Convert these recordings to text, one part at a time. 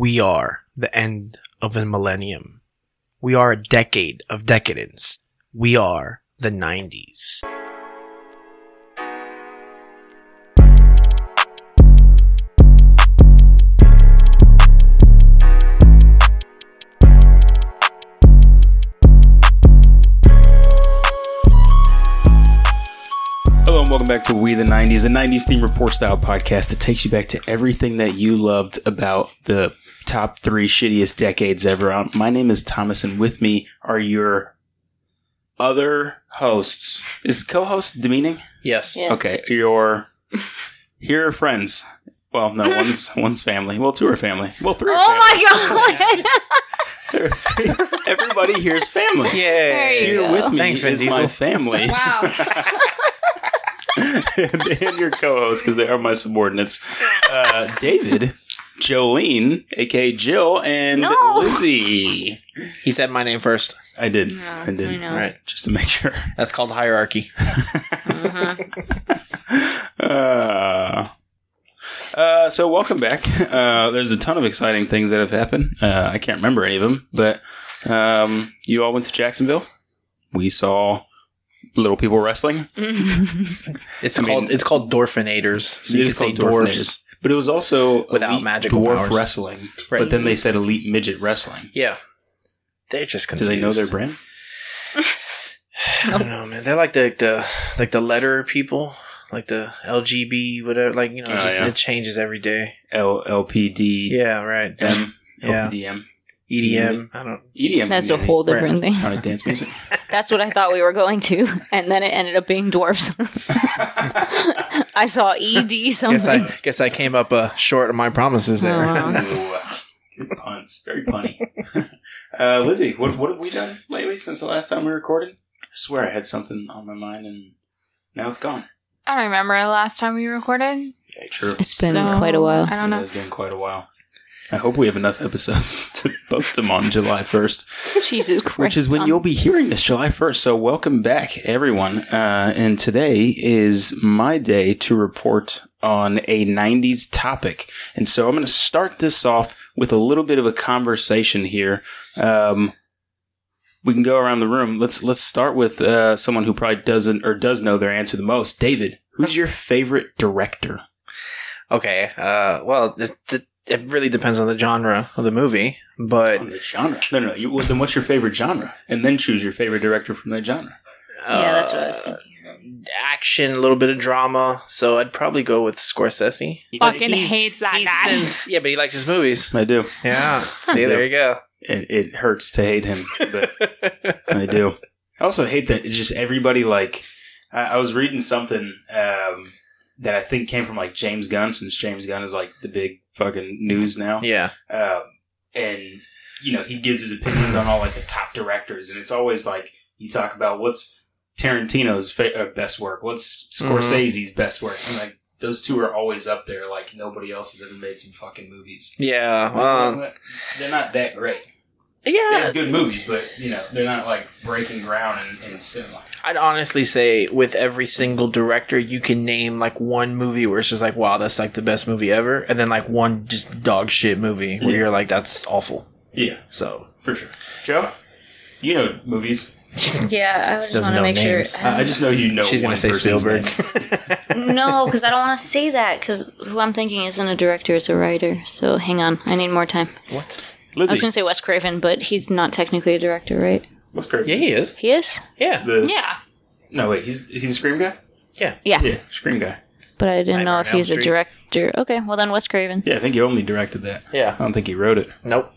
We are the end of a millennium. We are a decade of decadence. We are the 90s. Hello welcome back to We the 90s, the 90s theme report style podcast that takes you back to everything that you loved about the top three shittiest decades ever. Um, My name is Thomas, and with me are your other hosts. Is co-host demeaning? Yes. Yeah. Okay, your here are friends. Well, no, one's one's family. Well, two are family. Well, three are family. Oh my god! There are three. Everybody here is family. There you Here go. with me Thanks, Vin is my family. wow. and, and your co-hosts because they are my subordinates. Uh, David, Jolene, aka Jill, and No. Lizzie. He said my name first. I did. No, I did. I know. All right. Just to make sure. That's called hierarchy. Uh, uh, so welcome back. Uh, there's a ton of exciting things that have happened. Uh, I can't remember any of them, but um, you all went to Jacksonville. We saw little people wrestling. It's I called mean- it's called Dorfinators. So It you is can say called dwarfs. Dwarfinators. But it was also Without elite magical dwarf powers. wrestling. Right. But then they said elite midget wrestling. Yeah. They're just confused. Do they know their brand? I don't know, man. They're like the the like the letter people, like the LGB whatever. Like you know, Oh, just, yeah. it changes every day. L L P D. Yeah, right. M Yeah. LPDM EDM. I don't. EDM. That's a community. whole different thing. Kind of dance music. That's what I thought we were going to, and then it ended up being dwarfs. I saw ED Guess something. I guess I came up uh, short of my promises there. Oh, wow. Ooh, uh, good puns. Very punny. uh, Lizzie, what what have we done lately since the last time we recorded? I swear I had something on my mind and now it's gone. I don't remember the last time we recorded. Yeah, True. It's been so quite a while. I don't know. It has been quite a while. I hope we have enough episodes to post them on July 1st. Jesus Christ! which is when you'll be hearing this July 1st. So, welcome back, everyone. Uh, and today is my day to report on a 90s topic. And so, I'm going to start this off with a little bit of a conversation here. Um, we can go around the room. Let's let's start with uh, someone who probably doesn't or does know their answer the most. David, who's your favorite director? Okay. Uh. Well, this, th- it really depends on the genre of the movie, but On the genre. No, no. no. You, well, then what's your favorite genre? And then choose your favorite director from that genre. Yeah, that's what I was uh, thinking. Action, a little bit of drama. So I'd probably go with Scorsese. But Fucking hates that guy. since- yeah, but he likes his movies. I do. Yeah. See, there you go. It, it hurts to hate him, but I do. I also hate that it's just everybody like. I, I was reading something um, that I think came from like James Gunn, since James Gunn is like the big fucking news now. yeah. Um, and you know he gives his opinions on all like the top directors, and it's always like you talk about what's Tarantino's fa- uh, best work, what's Scorsese's best work, and like those two are always up there. Like nobody else has ever made some fucking movies. Yeah. Well, they're not that great. They yeah. have good movies, but you know they're not like breaking ground in, in cinema. I'd honestly say with every single director, you can name like one movie where it's just like, wow, that's like the best movie ever, and then like one just dog shit movie where Yeah. you're like, that's awful. Yeah, So for sure. Joe, you know movies. Yeah, I just Doesn't want to make names. sure. I, I just know you know. she's gonna say Spielberg. no, because I don't want to say that. Because who I'm thinking isn't a director; it's a writer. So hang on, I need more time. what? I was going to say Wes Craven, but he's not technically a director, right? what's Craven. Yeah, he is. He is, Yeah. The, Yeah. No, wait. He's he's a scream guy. yeah. Yeah, Yeah, scream guy. But I didn't Nightmare know on if Elm he's a Street. director. Okay, well then Wes Craven. Yeah, I think he only directed that. Yeah. I don't think he wrote it. Nope.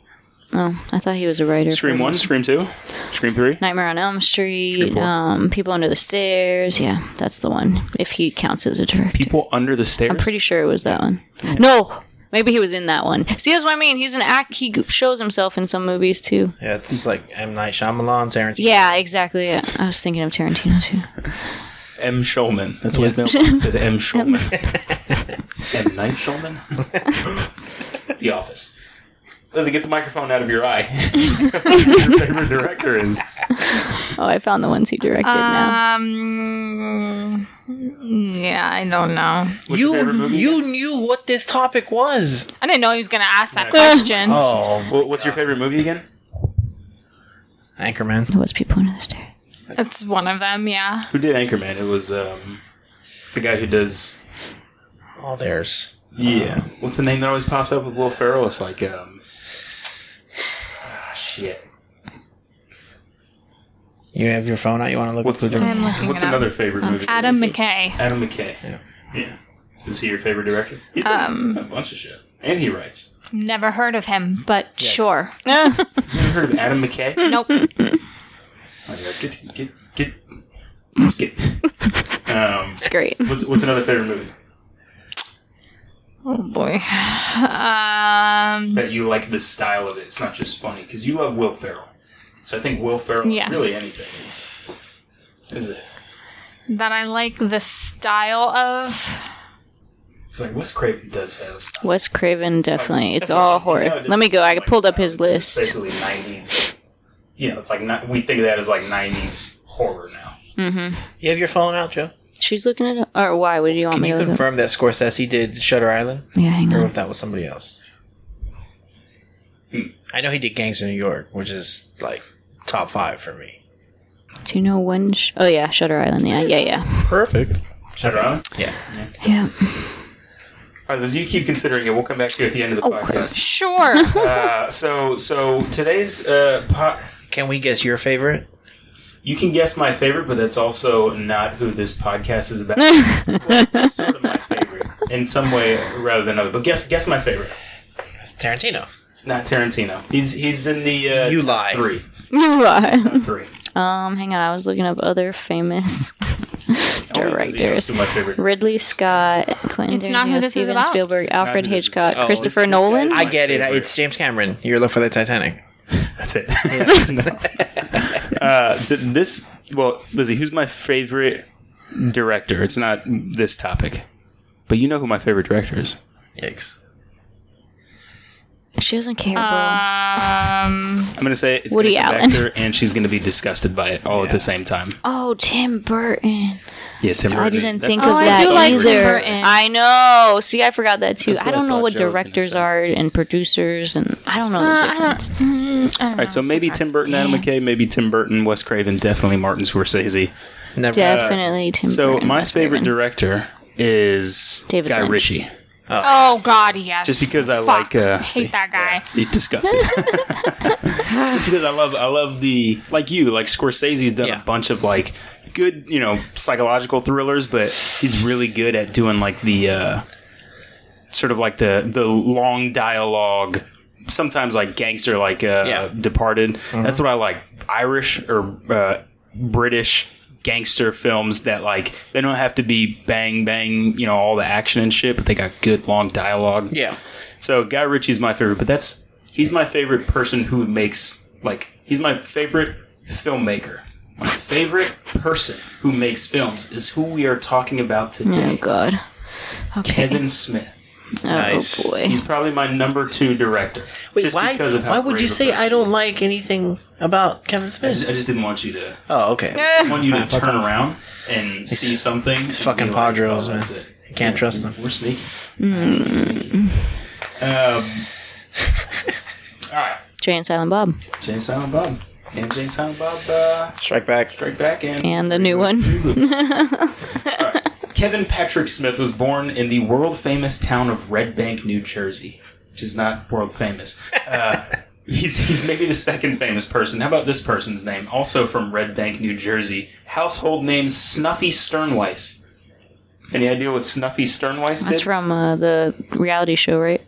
Oh, I thought he was a writer. Scream for- one, Scream two, Scream three. Nightmare on Elm Street, four. um, People Under the Stairs. Yeah, that's the one. If he counts as a director, People under the stairs. I'm pretty sure it was that one. No, maybe he was in that one. See, that's what I mean. He's an act. He shows himself in some movies too. Yeah, it's like M Night Shyamalan, Tarantino. Yeah, exactly. Yeah. I was thinking of Tarantino too. M. Schulman. That's what his mailbox said. M. Schulman. M. Night Schulman. the Office. Lizzie, get the microphone out of your eye. your favorite director is. Oh, I found the ones he directed now. Um. Yeah, I don't know. What's you you knew what this topic was. I didn't know he was going to ask that question. Oh, Wha- What's your favorite movie again? Anchorman. What's people under the stairs? It's one of them, yeah. Who did Anchorman? It was um, the guy who does. Oh, there's. Yeah. What's the name that always pops up with Will Ferrell? It's like um. Shit. You have your phone out. You want to look What's at the I'm looking What's it up. another favorite movie? Adam Is he- McKay. Adam McKay. Yeah. Yeah. Is he your favorite director? He's done Um, a bunch of shit, and he writes. Never heard of him, but sure. Never heard of Adam McKay? Nope. Oh, yeah, get get get get. Um, It's great. what's what's another favorite movie Oh boy. Um. that you like the style of it? It's not just funny because you love Will Ferrell. So I think Will Ferrell, Yes. really anything is is it? That I like the style of. It's like Wes Craven does have a style. Wes Craven, definitely. It's Definitely. all You horror. know, it Let me go. I like pulled up style. his It's list. Basically nineties. You know, it's like ni- we think of that as like nineties horror now. Mm-hmm. You have your phone out, Joe. She's looking at it. Or why? What do you want Can me you to look confirm that Scorsese did Shutter Island. Yeah, hang on. or on. if that was somebody else? Hmm. I know he did Gangs of New York, which is like top five for me. Do you know when? Sh- oh yeah, Shutter Island. Yeah, yeah, yeah, Perfect. Shutter Island. Yeah. yeah. All right, as you keep considering it, we'll come back to you at the end of the Oh, podcast. Sure. uh, so, so today's uh, po- Can we guess your favorite? You can guess my favorite, but that's also not who this podcast is about. Well, sort of my favorite in some way rather than other. But guess guess my favorite. It's Tarantino. Not Tarantino. He's he's in the uh, You lie. three. You lie Top three. Um, hang on. I was looking up other famous Only because he knows directors. who my favorite. Ridley Scott, Quentin It's not who Tarantino, this is Steven about. Spielberg, Alfred who this is- Hitchcock, Oh, Christopher this- this Nolan. guy's I my get it. favorite. It's James Cameron. You're looking for the Titanic. That's it. Uh, this well, Lizzie, who's my favorite director? It's not this topic, but you know who my favorite director is. Yikes. She doesn't care, bro. Um. I'm going to say it's Woody gonna Allen. back and she's going to be disgusted by it all at the same time. oh, Tim Burton. Yeah, Tim I Burton is- didn't that's think of Oh, I that do like either. Tim Burton. I know. See, I forgot that too. I don't know what Joe directors are and producers, and I don't know Uh, the I don't, difference. mm, I don't All right, so maybe It's Tim Burton, Adam McKay, maybe Tim Burton, Wes Craven, definitely Martin Scorsese. Never. Definitely Tim So Burton. my Wes favorite Craven. director is David Guy Lynch. Ritchie. Oh God, yes. Just because I Fuck. like uh, I see, hate that guy. See, disgusting. Just because I love I love the like you like Scorsese's done Yeah. a bunch of like good you know psychological thrillers, but he's really good at doing like the uh, sort of like the the long dialogue. Sometimes like gangster, like uh, Yeah. Departed. That's what I like. Irish or uh, British gangster films that like they don't have to be bang bang, you know, all the action and shit, but they got good long dialogue. Yeah. So Guy Ritchie's my favorite, but that's he's my favorite person who makes like he's my favorite filmmaker. My favorite person who makes films is who we are talking about today. Oh today. God. Okay. Kevin Smith. oh Nice. boy. He's probably my number two director. Wait, just why? because of how Why would you say I don't like anything about Kevin I Smith? just, I just didn't want you to. Oh, okay. I want you to turn off. around and see something. and fucking be like, oh, man. that's it. You can't trust them. We're sneaky. Sneaky, sneaky. Um, all right. Jay and Silent Bob. Jane Silent Bob. And Jane Silent Bob uh, Strike back. Strike Back and, And the new one. Alright. Kevin Patrick Smith was born in the world famous town of Red Bank, New Jersey, which is not world famous. Uh, he's, he's maybe the second famous person. How about this person's name? Also from Red Bank, New Jersey. Household name Snuffy Stirnweiss. Any idea what Snuffy Stirnweiss That's did? from uh, the reality show, right?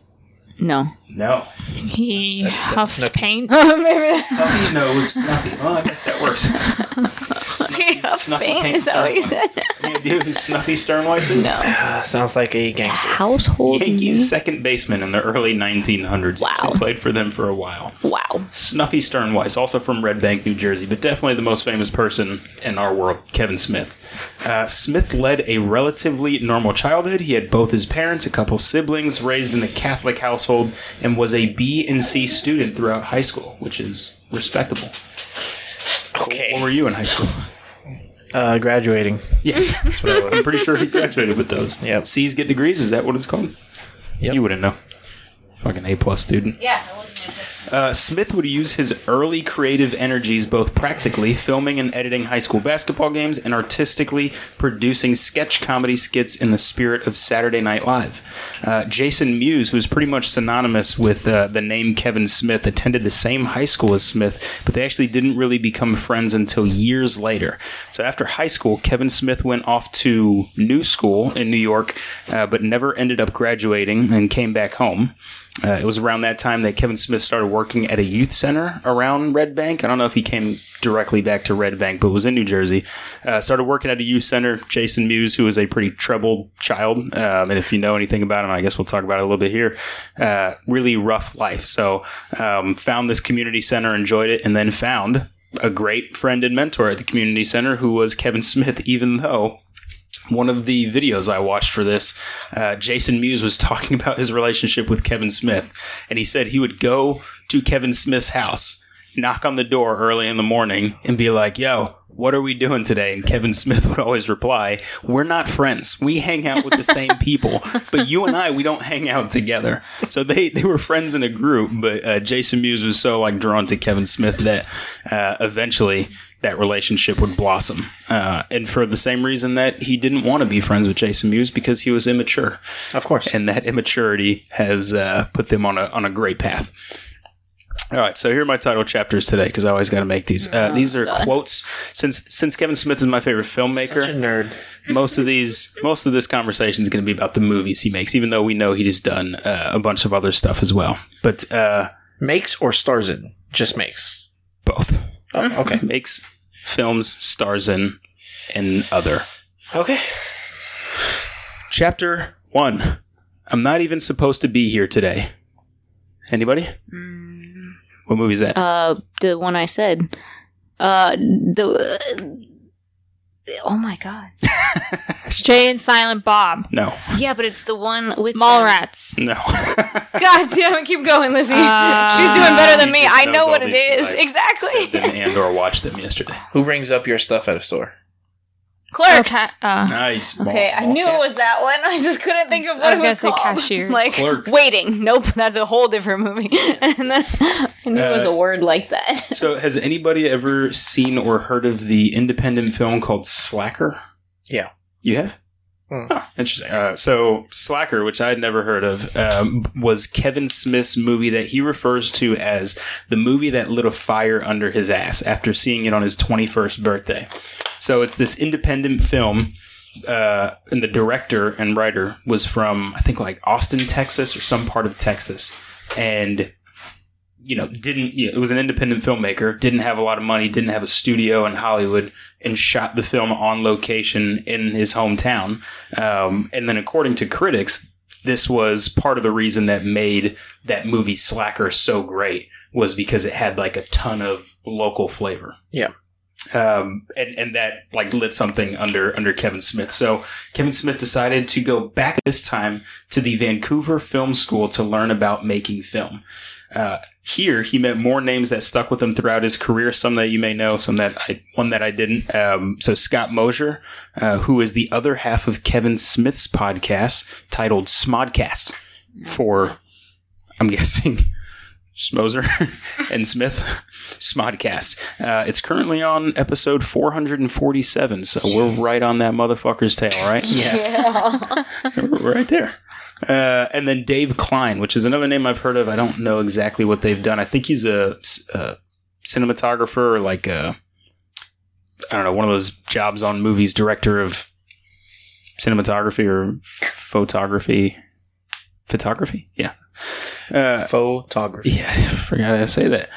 No. No. He that's huffed Snooki. paint. Maybe Puffy nose Snuffy. Well, I guess that works. Snuffy, Snuffy Paint Is that what you said? Any idea who Snuffy Stirnweiss is? No. Ah, sounds like a gangster. Household Yankees name? second baseman in the early 1900s. Wow. He played for them for a while. Wow. Snuffy Stirnweiss, also from Red Bank, New Jersey, but definitely the most famous person in our world, Kevin Smith. Uh, Smith led a relatively normal childhood. He had both his parents, a couple siblings, raised in a Catholic household, and was a B and C student throughout high school, which is respectable. Okay. What were you in high school? Uh, graduating. Yes, that's what I was. I'm pretty sure he graduated with those. Yep. C's get degrees. Is that what it's called? Yep. You wouldn't know. Fucking A plus student. Yeah. Uh, Smith would use his early creative energies both practically, filming and editing high school basketball games, and artistically producing sketch comedy skits in the spirit of Saturday Night Live. Uh, Jason Mewes, who is pretty much synonymous with uh, the name Kevin Smith, attended the same high school as Smith, but they actually didn't really become friends until years later. So after high school, Kevin Smith went off to New School in New York, uh, but never ended up graduating and came back home. Uh, it was around that time that Kevin Smith started working at a youth center around Red Bank. I don't know if he came directly back to Red Bank, but was in New Jersey. Uh, started working at a youth center. Jason Mewes, who was a pretty troubled child, um, and if you know anything about him, I guess we'll talk about it a little bit here. Uh, really rough life. So um, found this community center, enjoyed it, and then found a great friend and mentor at the community center who was Kevin Smith, even though one of the videos I watched for this, uh, Jason Mewes was talking about his relationship with Kevin Smith, and he said he would go to Kevin Smith's house, knock on the door early in the morning, and be like, "Yo." What are we doing today? And Kevin Smith would always reply, We're not friends. We hang out with the same people, but you and I, we don't hang out together. So they, they were friends in a group, but uh, Jason Mewes was so like drawn to Kevin Smith that uh, eventually that relationship would blossom. Uh, and for the same reason that he didn't want to be friends with Jason Mewes because he was immature. Of course. And that immaturity has uh, put them on a, on a great path. All right, so here are my title chapters today because I always got to make these. Uh, these are quotes. Since since Kevin Smith is my favorite filmmaker, Such a nerd. most of these most of this conversation is going to be about the movies he makes, even though we know he's done uh, a bunch of other stuff as well. But uh, Makes or stars in? Just makes. both Oh, okay. makes films, stars in, and other. Okay. Chapter one. I'm not even supposed to be here today. Anybody? What movie is that? Uh, the one I said. Uh, the. oh my god. Jay and Silent Bob. no, Yeah, but it's the one with Mallrats. no. God damn it! Keep going, Lizzie. Uh, She's doing better than me. I know what it these 'cause is I exactly. And or watched them yesterday. Who brings up your stuff at a store? Clerks. Okay, uh, Nice. Okay, I knew it was that one. I just couldn't think of I what was it gonna was say called. cashiers. Like Clerks. waiting. Nope, that's a whole different movie. and then I knew it was Uh, a word like that. So, has anybody ever seen or heard of the independent film called Slacker? Yeah. You have? Hmm. Oh, interesting. Uh, so, Slacker, which I had never heard of, um, was Kevin Smith's movie that he refers to as the movie that lit a fire under his ass after seeing it on his 21st birthday. So, it's this independent film. Uh, and the director and writer was from, I think, like Austin, Texas, or some part of Texas. And you know, didn't you know, it was an independent filmmaker, didn't have a lot of money, didn't have a studio in Hollywood, and shot the film on location in his hometown. Um, and then, according to critics, this was part of the reason that made that movie Slacker so great was because it had like a ton of local flavor. Yeah. Um, and, and that like lit something under under Kevin Smith. So Kevin Smith decided to go back this time to the Vancouver Film School to learn about making film. Uh, here, he met more names that stuck with him throughout his career. Some that you may know, some that I, one that I didn't. Um, so Scott Mosier, uh, who is the other half of Kevin Smith's podcast titled Smodcast for, I'm guessing, Smoser and Smith Smodcast. Uh, it's currently on episode 447, so we're right on that motherfucker's tail, right? Yeah. We're right there. Uh, and then Dave Klein, which is another name I've heard of. I don't know exactly what they've done. I think he's a, a cinematographer or like a, I don't know, one of those jobs on movies, director of cinematography or photography. Photography? Yeah. Uh, Photography. yeah, I forgot how to say that.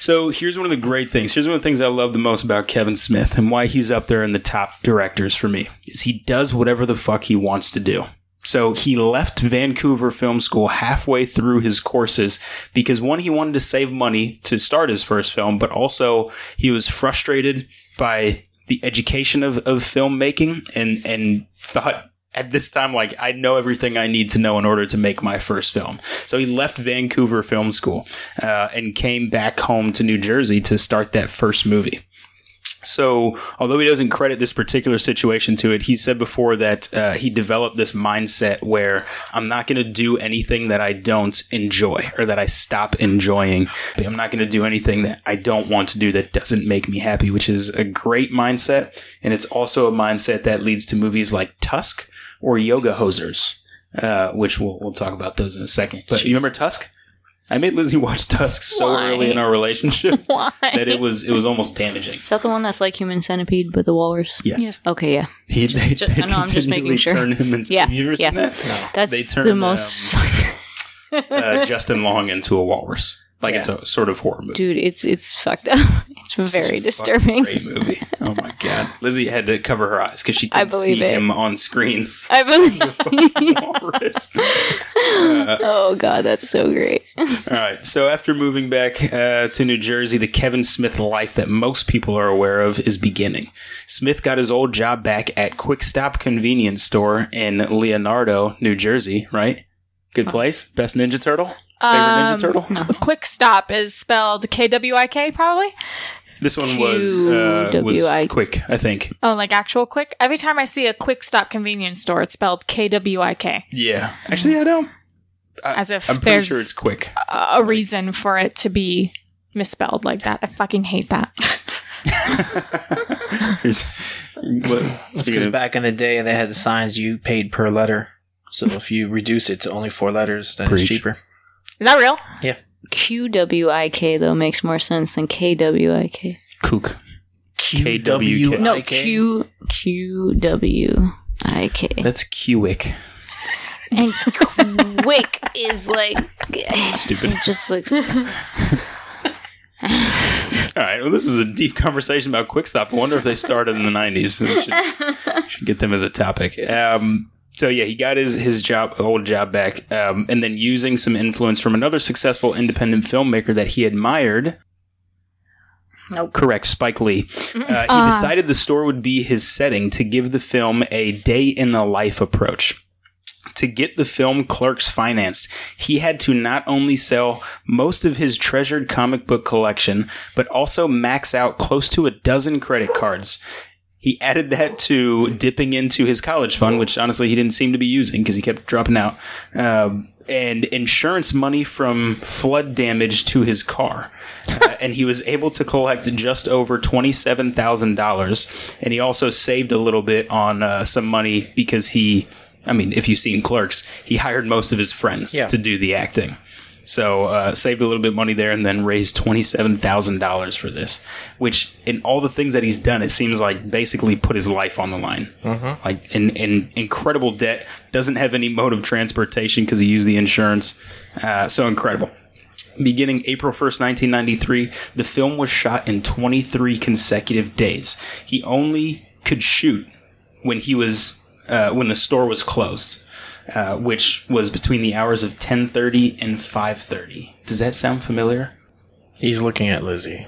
So here's one of the great things. Here's one of the things I love the most about Kevin Smith and why he's up there in the top directors for me is he does whatever the fuck he wants to do. So he left Vancouver Film School halfway through his courses because one, he wanted to save money to start his first film, but also he was frustrated by the education of, of filmmaking and, and thought at this time, like, I know everything I need to know in order to make my first film. So he left Vancouver Film School uh, and came back home to New Jersey to start that first movie. So, although he doesn't credit this particular situation to it, he said before that uh, he developed this mindset where I'm not going to do anything that I don't enjoy or that I stop enjoying. I'm not going to do anything that I don't want to do that doesn't make me happy, which is a great mindset. And it's also a mindset that leads to movies like Tusk or Yoga Hosers, uh, which we'll, we'll talk about those in a second. But you remember Tusk? I made Lizzie watch Tusk so Why? early in our relationship Why? that it was it was almost damaging. Is that the one that's like Human Centipede but the walrus? Yes. Yes. Okay, yeah. He, they, just- they I know, I'm just making sure. Turn him into, Yeah, Have you ever yeah. seen that? That's They the turned, most. Uh, Justin Long into a walrus. Like it's a sort of horror movie. Dude, it's it's fucked up. It's very disturbing. Great movie. Oh my god. Lizzie had to cover her eyes because she couldn't see it. him on screen. I believe. walrus. oh god, that's so great. All right. So after moving back uh, to New Jersey, the Kevin Smith life that most people are aware of is beginning. Smith got his old job back at Quick Stop convenience store in Leonardo, New Jersey. Right? Good place. Best Ninja Turtle. Favorite Um, Ninja Turtle. Quick Stop is spelled K W I K, probably. This one was uh, was QWI. quick. I think. Oh, like actual quick. Every time I see a Quick Stop convenience store, it's spelled K W I K, Yeah. Actually, I don't. as if I'm pretty there's sure it's quick. a a reason for it to be misspelled like that. I fucking hate that. Here's- what- It's speaking because of- back in the day they had the signs you paid per letter. So if you reduce it to only four letters, then Preach. it's cheaper. Is that real? Q W I K though makes more sense than K W I K. kook. QWIK. No, Q Q W I K. That's Qwick. And quick is like Stupid. it just looks All right. Well, this is a deep conversation about Quick Stop. I wonder if they started in the '90s. Should, should get them as a topic. Um, so yeah, he got his his job, old job back, um, and then using some influence from another successful independent filmmaker that he admired. Nope. Correct, Spike Lee. Uh, he decided the store would be his setting to give the film a day in the life approach. To get the film Clerks financed, he had to not only sell most of his treasured comic book collection, but also max out close to a dozen credit cards. He added that to dipping into his college fund, which honestly he didn't seem to be using because he kept dropping out, um, and insurance money from flood damage to his car. Uh, and he was able to collect just over twenty-seven thousand dollars, and he also saved a little bit on uh, some money because he, I mean, if you've seen Clerks, he hired most of his friends Yeah. to do the acting. So uh, saved a little bit of money there, and then raised twenty seven thousand dollars for this. Which, in all the things that he's done, it seems like basically put his life on the line. Like in, in incredible debt, doesn't have any mode of transportation because he used the insurance. Uh, so incredible. Beginning April 1st, 1993, the film was shot in 23 consecutive days. He only could shoot when he was uh, when the store was closed, uh, which was between the hours of 10:30 and 5:30. Does that sound familiar? He's looking at Lizzie.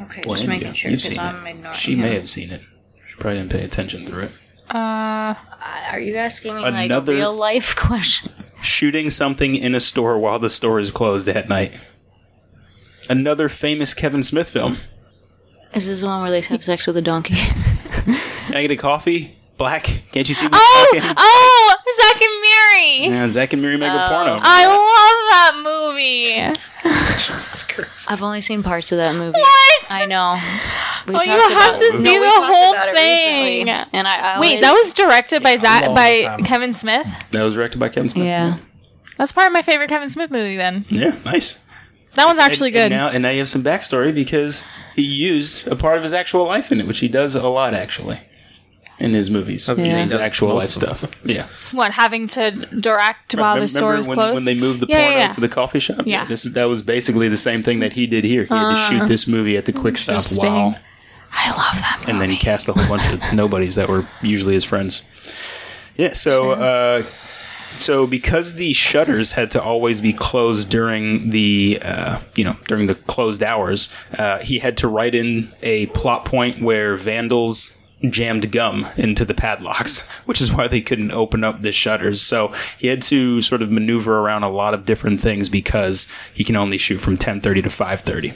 Okay, Well, just there making sure because I'm it. ignoring She him. may have seen it. She probably didn't pay attention through it. Uh, Are you asking me like Another- a real life question? Shooting something in a store while the store is closed at night. Another famous Kevin Smith film. Is this the one where they have sex with a donkey? Can I get a coffee? Black? Can't you see me oh, talking? oh, Zack and Miri. Yeah, Zack and Miri make a Oh. porno. I love that movie. Jesus Christ. I've only seen parts of that movie. What? I know. We Oh, you talked have to see we the whole thing. recently. And I, I Wait, always- that was directed by Zach by time. Kevin Smith. That was directed by Kevin Smith. yeah. That's part of my favorite Kevin Smith movie. Then Yeah, nice. that was actually And- and good. now, and now you have some backstory because he used a part of his actual life in it, which he does a lot actually in his movies. That's He what he uses does actual life most stuff. Yeah. what having to direct while the store Remember is when, closed? when they moved the Yeah, yeah, porno yeah. to the coffee shop? Yeah. This is that was basically the same thing that he did here. He had to shoot this movie at the quick stop Interesting. while I love that movie. and then he cast a whole bunch of nobodies that were usually his friends. Yeah, so uh, so because the shutters had to always be closed during the uh, you know during the closed hours, uh, he had to write in a plot point where vandals jammed gum into the padlocks, which is why they couldn't open up the shutters. So he had to sort of maneuver around a lot of different things because he can only shoot from 10:30 to 5:30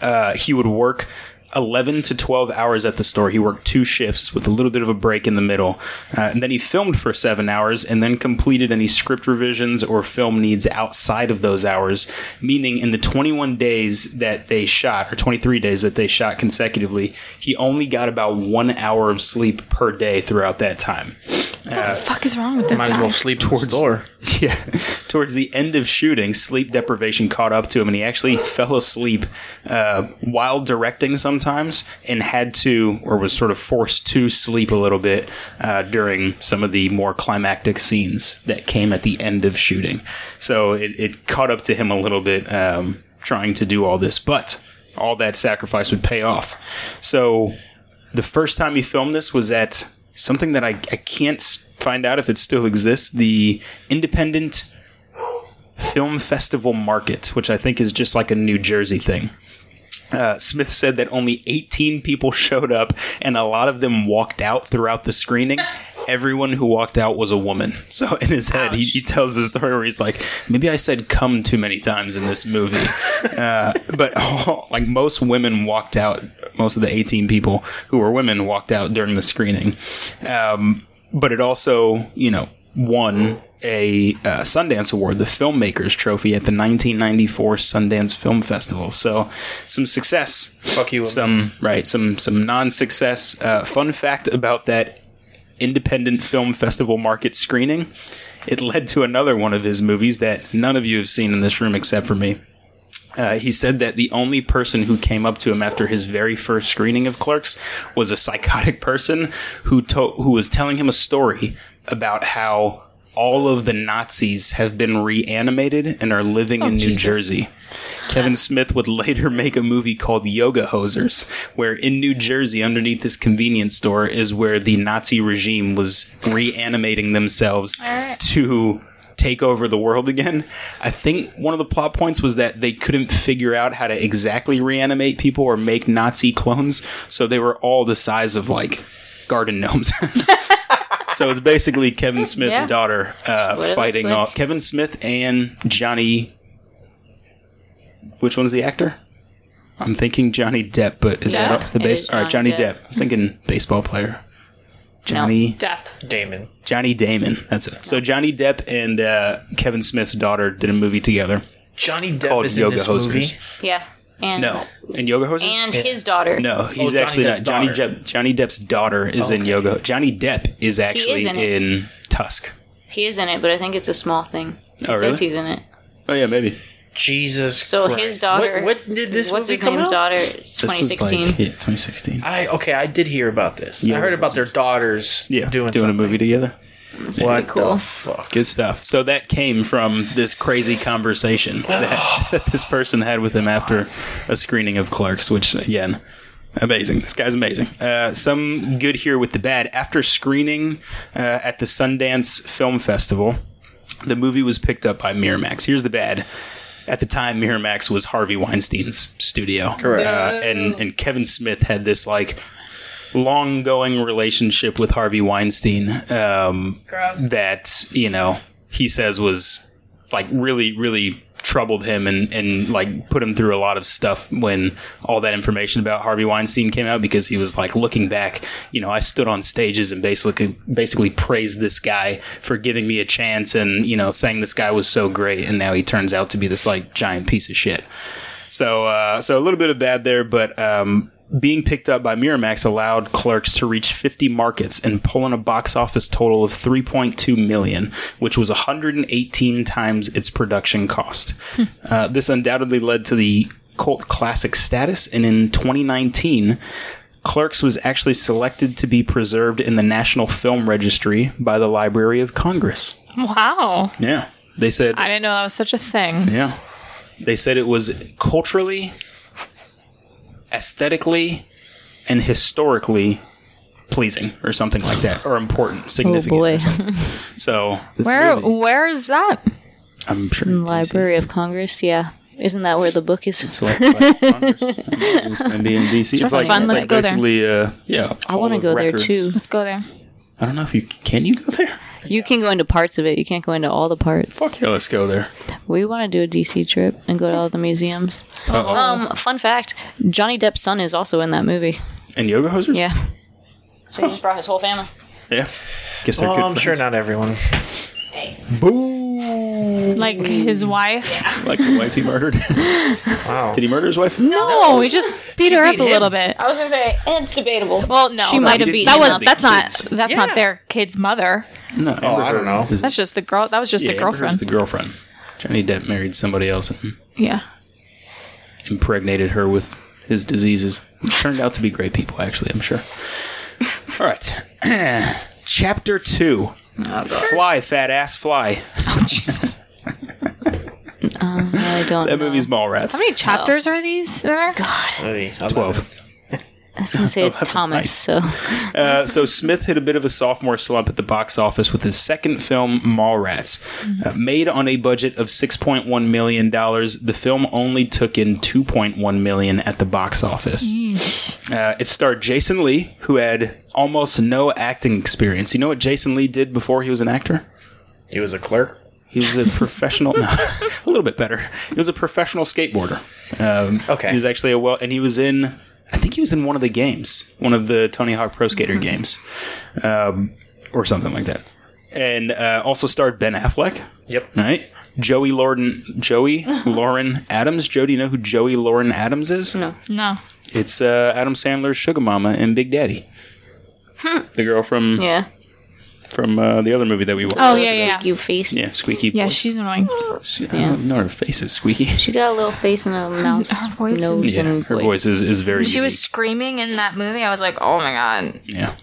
uh, he would work 11 to 12 hours at the store. He worked two shifts with a little bit of a break in the middle. Uh, and then he filmed for seven hours and then completed any script revisions or film needs outside of those hours. Meaning, in the 21 days that they shot, or 23 days that they shot consecutively, he only got about one hour of sleep per day throughout that time. What the fuck is wrong with this Might as well sleep towards the store. Yeah. Towards the end of shooting, sleep deprivation caught up to him, and he actually fell asleep uh, while directing sometimes and had to, or was sort of forced to sleep a little bit uh, during some of the more climactic scenes that came at the end of shooting. So it, it caught up to him a little bit um, trying to do all this, but all that sacrifice would pay off. So the first time he filmed this was at something that I, I can't find out if it still exists the Independent Film Festival Market, which I think is just like a New Jersey thing. Uh, Smith said that only 18 people showed up and a lot of them walked out throughout the screening. Everyone who walked out was a woman. So in his head, he, he tells the story where he's like, maybe I said come too many times in this movie. uh, but like most women walked out, most of the 18 people who were women walked out during the screening. Um, but it also, you know, won a uh, Sundance Award, the Filmmakers Trophy at the 1994 Sundance Film Festival. So, some success. Fuck you. Some right, some some non-success. Uh, fun fact about that independent film festival market screening: it led to another one of his movies that none of you have seen in this room except for me. Uh, he said that the only person who came up to him after his very first screening of Clerks was a psychotic person who to- who was telling him a story about how all of the Nazis have been reanimated and are living in oh, New Jesus. Jersey. Kevin Smith would later make a movie called Yoga Hosers, where in New Jersey, underneath this convenience store, is where the Nazi regime was reanimating themselves to take over the world again. I think one of the plot points was that they couldn't figure out how to exactly reanimate people or make Nazi clones, so they were all the size of like garden gnomes. so it's basically Kevin Smith's Yeah. daughter uh, fighting like. off Kevin Smith and Johnny. Which one's the actor? I'm thinking Johnny Depp, but is Depp? that the It base? All right, Johnny Johnny Depp. Depp. I was thinking baseball player. Johnny Depp. Damon. Johnny Damon. That's it. So Johnny Depp and uh, Kevin Smith's daughter did a movie together Johnny Depp called is in Yoga this Hosers. movie. Yeah. And No, and Yoga Hosers. and his daughter. no, oh, he's Johnny actually Depp's not. Johnny daughter. Depp. Johnny Depp's daughter is in Yoga. Johnny Depp is actually in in. Tusk. He is in it, but I think it's a small thing. He Oh, says really? he's in it. Oh yeah, maybe. Jesus. So Christ. his daughter. What, what did this What's movie his come name's out? daughter? It's This was 2016. like- yeah, 2016. I okay. I did hear about this. Yeah. I heard about their daughters. Yeah, doing doing, a movie together. What cool. the fuck? Good stuff. So that came from this crazy conversation that, that this person had with him after a screening of Clerks, which again, amazing. This guy's amazing. Uh, some good here with the bad. After screening uh, at the Sundance Film Festival, the movie was picked up by Miramax. Here's the bad. At the time, Miramax was Harvey Weinstein's studio. Correct. Uh, and and Kevin Smith had this like long going relationship with Harvey Weinstein. Um, that you know he says was like really really troubled him and and like put him through a lot of stuff when all that information about Harvey Weinstein came out because he was like looking back you know I stood on stages and basically basically praised this guy for giving me a chance and you know saying this guy was so great and now he turns out to be this like giant piece of shit so, uh, so a little bit of bad there, but um, being picked up by Miramax allowed Clerks to reach 50 markets and pull in a box office total of 3.2 million, which was 118 times its production cost. Uh, this undoubtedly led to the cult classic status, and in 2019. Clerks was actually selected to be preserved in the National Film Registry by the Library of Congress. Wow. Yeah. They said I didn't know that was such a thing. yeah. They said it was culturally, aesthetically, and historically pleasing or something like that, or important, significant. boy. or. So, Where movie, where is that? I'm sure. Library of Congress. Yeah. Isn't that where the book is? Selected by Congress. It's gonna be in DC. It's like, fun. it's Let's like go there. uh, yeah. I want to go there too. Let's go there. I don't know if you can. You go there? You can go into parts of it. You can't go into all the parts. Fuck yeah, let's go there. We want to do a DC trip and go to all the museums. Uh-oh. Um, fun fact: Johnny Depp's son is also in that movie. and yoga hosers? Yeah. So he just brought his whole family. Yeah. Guess they're Well, good I'm sure not everyone. Boo! Like his wife. Like the wife he murdered. Wow. Did he murder his wife? No, he just beat her up beat a him. little bit. I was gonna say it's debatable. Well, no, she might have he beaten that was up. the that's not that's Yeah. not their kid's mother. No. Oh, I don't know. Is That's just the girl. That was just yeah, a Amber Heard's girlfriend. the girlfriend. Johnny Depp married somebody else and yeah. impregnated her with his diseases. Which turned out to be great people, actually, I'm sure. All right. Chapter 2. fly, fat ass, fly. Oh, Jesus. Um, I don't. That know. movie's Mallrats. How many chapters are these? There? Maybe 12. I was gonna say it's Thomas. nice. So Uh, so Smith hit a bit of a sophomore slump at the box office with his second film, Mallrats. Uh, made on a budget of $6.1 million, the film only took in 2.1 million at the box office. Uh, it starred Jason Lee, who had almost no acting experience. You know what Jason Lee did before he was an actor? He was a clerk. He was a professional, no, a little bit better. He was a professional skateboarder. Um, Okay. He was actually a well, and he was in, I think he was in one of the games, one of the Tony Hawk Pro Skater games, um, or something like that. And uh, also starred Ben Affleck. Yep. Right. Joey Lauren, Joey Lauren Adams. Joe, do you know who Joey Lauren Adams is? no. No. It's uh, Adam Sandler's sugar mama and Big Daddy. Hmm. The girl from Yeah. From uh, the other movie that we watched. Oh yeah, yeah. You face. Yeah, squeaky. Yeah, voice. she's annoying. She, I don't know her face is squeaky. She got a little face and a mouse Her voice is- nose Yeah, and her voice is, is very. She was screaming in that movie. I was like, oh my god. Yeah.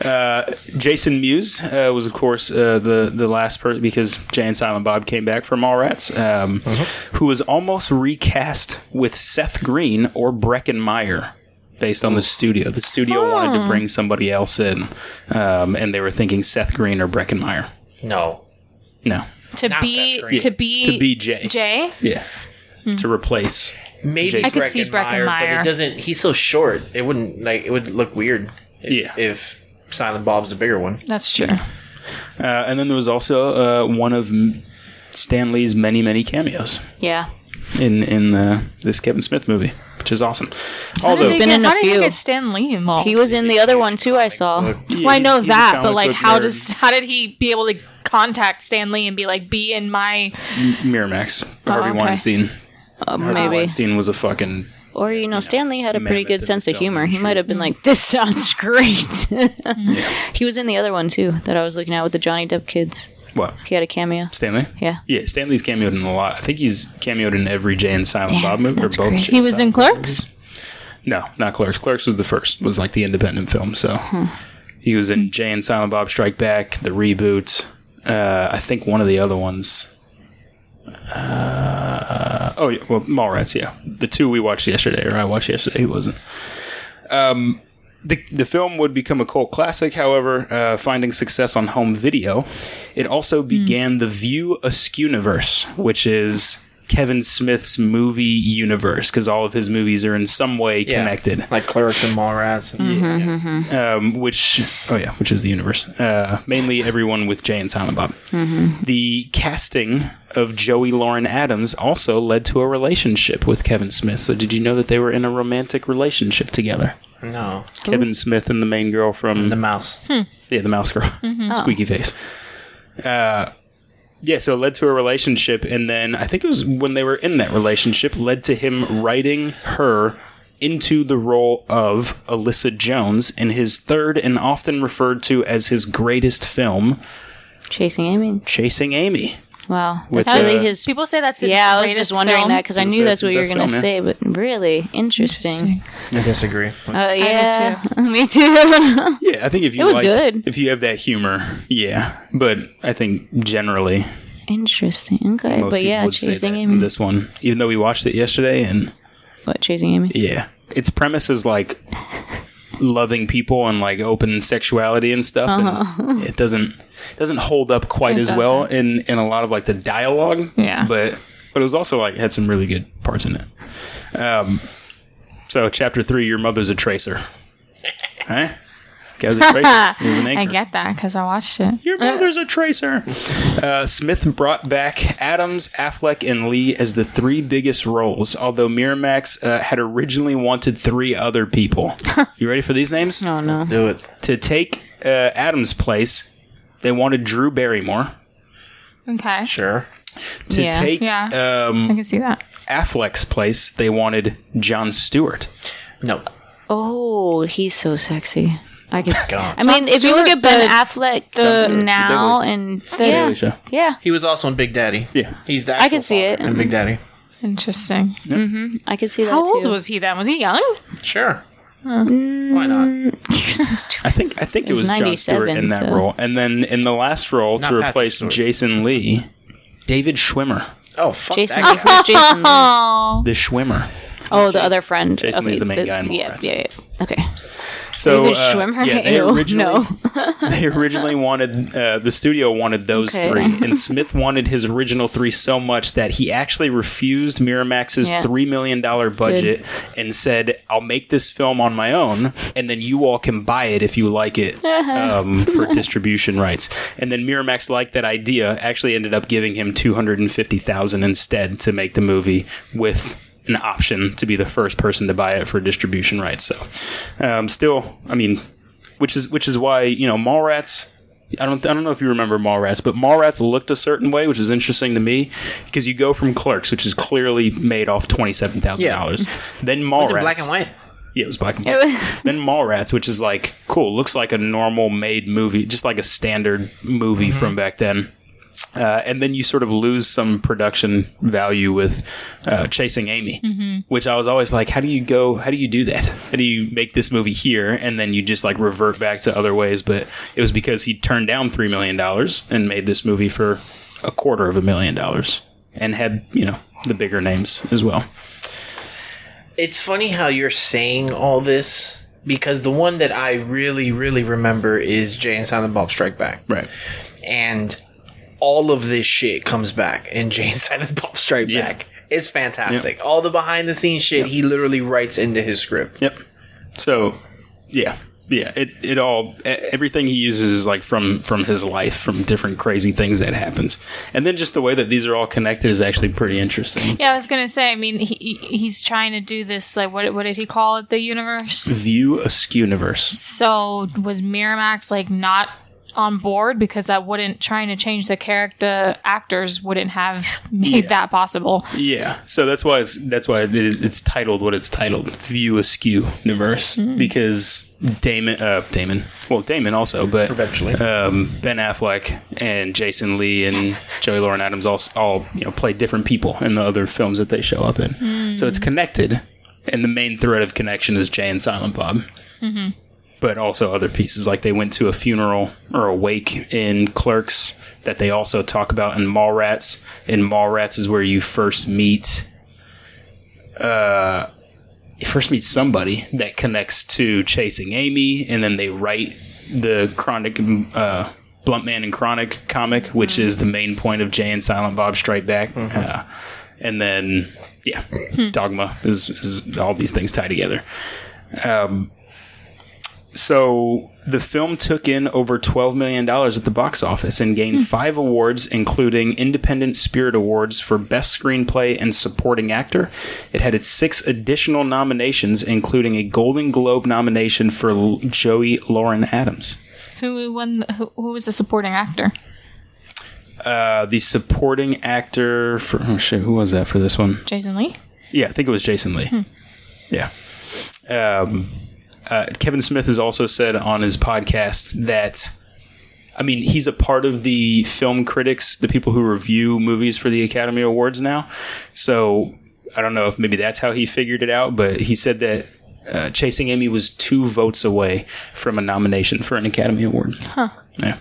Uh, Jason Mewes uh, was, of course, uh, the the last person because Jay and Silent Bob came back from Mallrats, um, who was almost recast with Seth Green or Breckin Meyer, based on the studio. The studio wanted to bring somebody else in, um, and they were thinking Seth Green or Breckin Meyer. No. No, To Not be Seth to be to be Jay. Jay. Yeah, to replace. Maybe Jason. I could see Breckin Meyer, but it doesn't. He's so short. It wouldn't like. It would look weird. If, Yeah. If Silent Bob's a bigger one. That's true. Uh, and then there was also uh, one of M- Stan Lee's many many cameos. Yeah. In in uh, this Kevin Smith movie, which is awesome. How Although, did they been in a how did they few. get Stan Lee involved? He was in the other one too. I saw. Yeah, well, I know that, but like, how nerd. does how did he be able to contact Stan Lee and be like, be in my? Miramax, Harvey okay. Weinstein? Uh, Harvey maybe. Weinstein was a fucking Or you know, Stan Lee had a pretty good sense of humor. He might have been like, "This sounds great." He was in the other one too that I was looking at with the Johnny Depp kids. What He had a cameo. Stan Lee. Yeah. Yeah, Stan Lee's cameoed in a lot. I think he's cameoed in every Jay and Silent Damn, Bob movie, or that's both. great. Jay He and was in Silent Bob Clerks. movies. No, not Clerks. Clerks was the first. Was like the independent film. So he was in Jay and Silent Bob Strike Back, the reboot. Uh, I think one of the other ones. Uh, oh yeah, well Mallrats. Yeah, the two we watched yesterday, or I watched yesterday. He wasn't. Um, the, the film would become a cult classic, however, uh, finding success on home video. It also began the View Askewniverse, which is Kevin Smith's movie universe, because all of his movies are in some way Yeah. connected. Like Clerks and Mallrats. And, Um, which, oh yeah, which is the universe. Uh, mainly everyone with Jay and Silent Bob. The casting of Joey Lauren Adams also led to a relationship with Kevin Smith. So, did you know that they were in a romantic relationship together? No. Kevin Smith and the main girl from The mouse. yeah, the mouse girl, squeaky face. Uh, yeah, so it led to a relationship, and then I think it was when they were in that relationship led to him writing her into the role of Alyssa Jones in his third and often referred to as his greatest film, Chasing Amy. Chasing Amy. Wow, that's really uh, his. People say that's his Yeah, I was just wondering film. that because I knew that's that's what you were gonna film, say, but really interesting. I disagree. Uh, yeah, me too. Yeah, I think if you It was like, good. if you have that humor, yeah. But I think generally, interesting. Okay, most but yeah, would say Chasing that Amy. this one, even though we watched it yesterday, and what Chasing Amy? Yeah. Its premise is like loving people and like open sexuality and stuff. And it doesn't doesn't hold up quite It as well in in a lot of like the dialogue. Yeah. But but it was also like had some really good parts in it. Um so chapter three, your mother's a tracer. huh? Guy a tracer. He was an anchor. I get that because I watched it. Your mother's a tracer. Uh, Smith brought back Adams, Affleck, and Lee as the three biggest roles, although Miramax uh, had originally wanted three other people. you ready for these names? Oh no. Do it. To take uh, Adams' place, they wanted Drew Barrymore. Okay, Sure. To Yeah. take Yeah. I um, can see that. Affleck's place, they wanted Jon Stewart. No. Oh, he's so sexy. I can. Oh God. I mean, Jon if you look Stewart, at Ben the- Affleck the- now and yeah, Show. yeah, He was also in Big Daddy. Yeah. He's the I can actual see it. father in Big Daddy. Interesting. Mm-hmm. I can see that How old too. was he then? Was he young? Sure. Why not? Mm, I think I think it, was was, Jon Stewart 97, in that so- role, and then in the last role Not to Patrick replace Stewart. Jason Lee, David Schwimmer, Oh, fuck Jason, that guy. who's Jason. Lee? Oh, the Schwimmer. Oh, the other friend. Jason okay, Lee's the main guy in Yeah, Mallrats. yeah, yeah. Okay. So David uh, Schwimmer? yeah, they originally no. they originally wanted uh, the studio wanted those Okay. three, and Smith wanted his original three so much that he actually refused Miramax's Yeah. three million dollar budget and said, "I'll make this film on my own, and then you all can buy it if you like it um, for distribution rights." And then Miramax liked that idea, actually ended up giving him two hundred and fifty thousand instead to make the movie with an option to be the first person to buy it for distribution rights. So, um, still, I mean, which is which is why you know Mallrats. I don't I don't know if you remember Mallrats, but Mallrats looked a certain way, which is interesting to me because you go from Clerks, which is clearly made off twenty seven thousand dollars, then Was Mallrats, it black and white? yeah, it was black and white. then Mallrats, which is like cool, looks like a normal made movie, just like a standard movie from back then. Uh, and then you sort of lose some production value with uh, Chasing Amy, which I was always like, how do you go? How do you do that? How do you make this movie here and then you just like revert back to other ways? But it was because he turned down three million dollars and made this movie for a quarter of a million dollars and had you know the bigger names as well. It's funny how you're saying all this because the one that I really, really remember is Jay and Silent Bob Strike Back. Right. And all of this shit comes back in Jay and Silent Bob Strike Yeah. Back. It's fantastic. All the behind the scenes shit he literally writes into his script. Yep. So, yeah, yeah. It it all everything he uses is like from from his life, from different crazy things that happens, and then just the way that these are all connected is actually pretty interesting. yeah. I was gonna say. I mean, he he- he's trying to do this. Like, what what did he call it? The universe. View askew universe. So was Miramax like not on board because that wouldn't trying to change the character actors wouldn't have made Yeah. that possible. Yeah, so that's why it's that's why it is, it's titled what it's titled, View Askew Universe, because Damon, uh, Damon, well, Damon also, but Eventually. um, Ben Affleck and Jason Lee and Joey Lauren Adams all all you know play different people in the other films that they show up in, so it's connected, and the main thread of connection is Jay and Silent Bob. But also other pieces, like they went to a funeral or a wake in Clerks that they also talk about in Mallrats. In Mallrats is where you first meet uh, you first meet somebody that connects to chasing Amy, and then they write the Chronic, uh, Blunt Man and Chronic comic, which is the main point of Jay and Silent Bob Strike Back. Uh, and then, yeah, Dogma is, is all these things tie together. Um, so the film took in over $12 million at the box office and gained five awards, including Independent Spirit Awards for Best Screenplay and Supporting Actor. It had its six additional nominations, including a Golden Globe nomination for L- Joey Lauren Adams. Who won? The, who, who was the supporting actor? Uh, the supporting actor for oh shit, who was that for this one? Jason Lee. Yeah, I think it was Jason Lee. Yeah. Um, uh, Kevin Smith has also said on his podcast that, I mean, he's a part of the film critics, the people who review movies for the Academy Awards now. So I don't know if maybe that's how he figured it out, but he said that. Uh, Chasing Amy was two votes away from a nomination for an Academy Award. Huh. Yeah.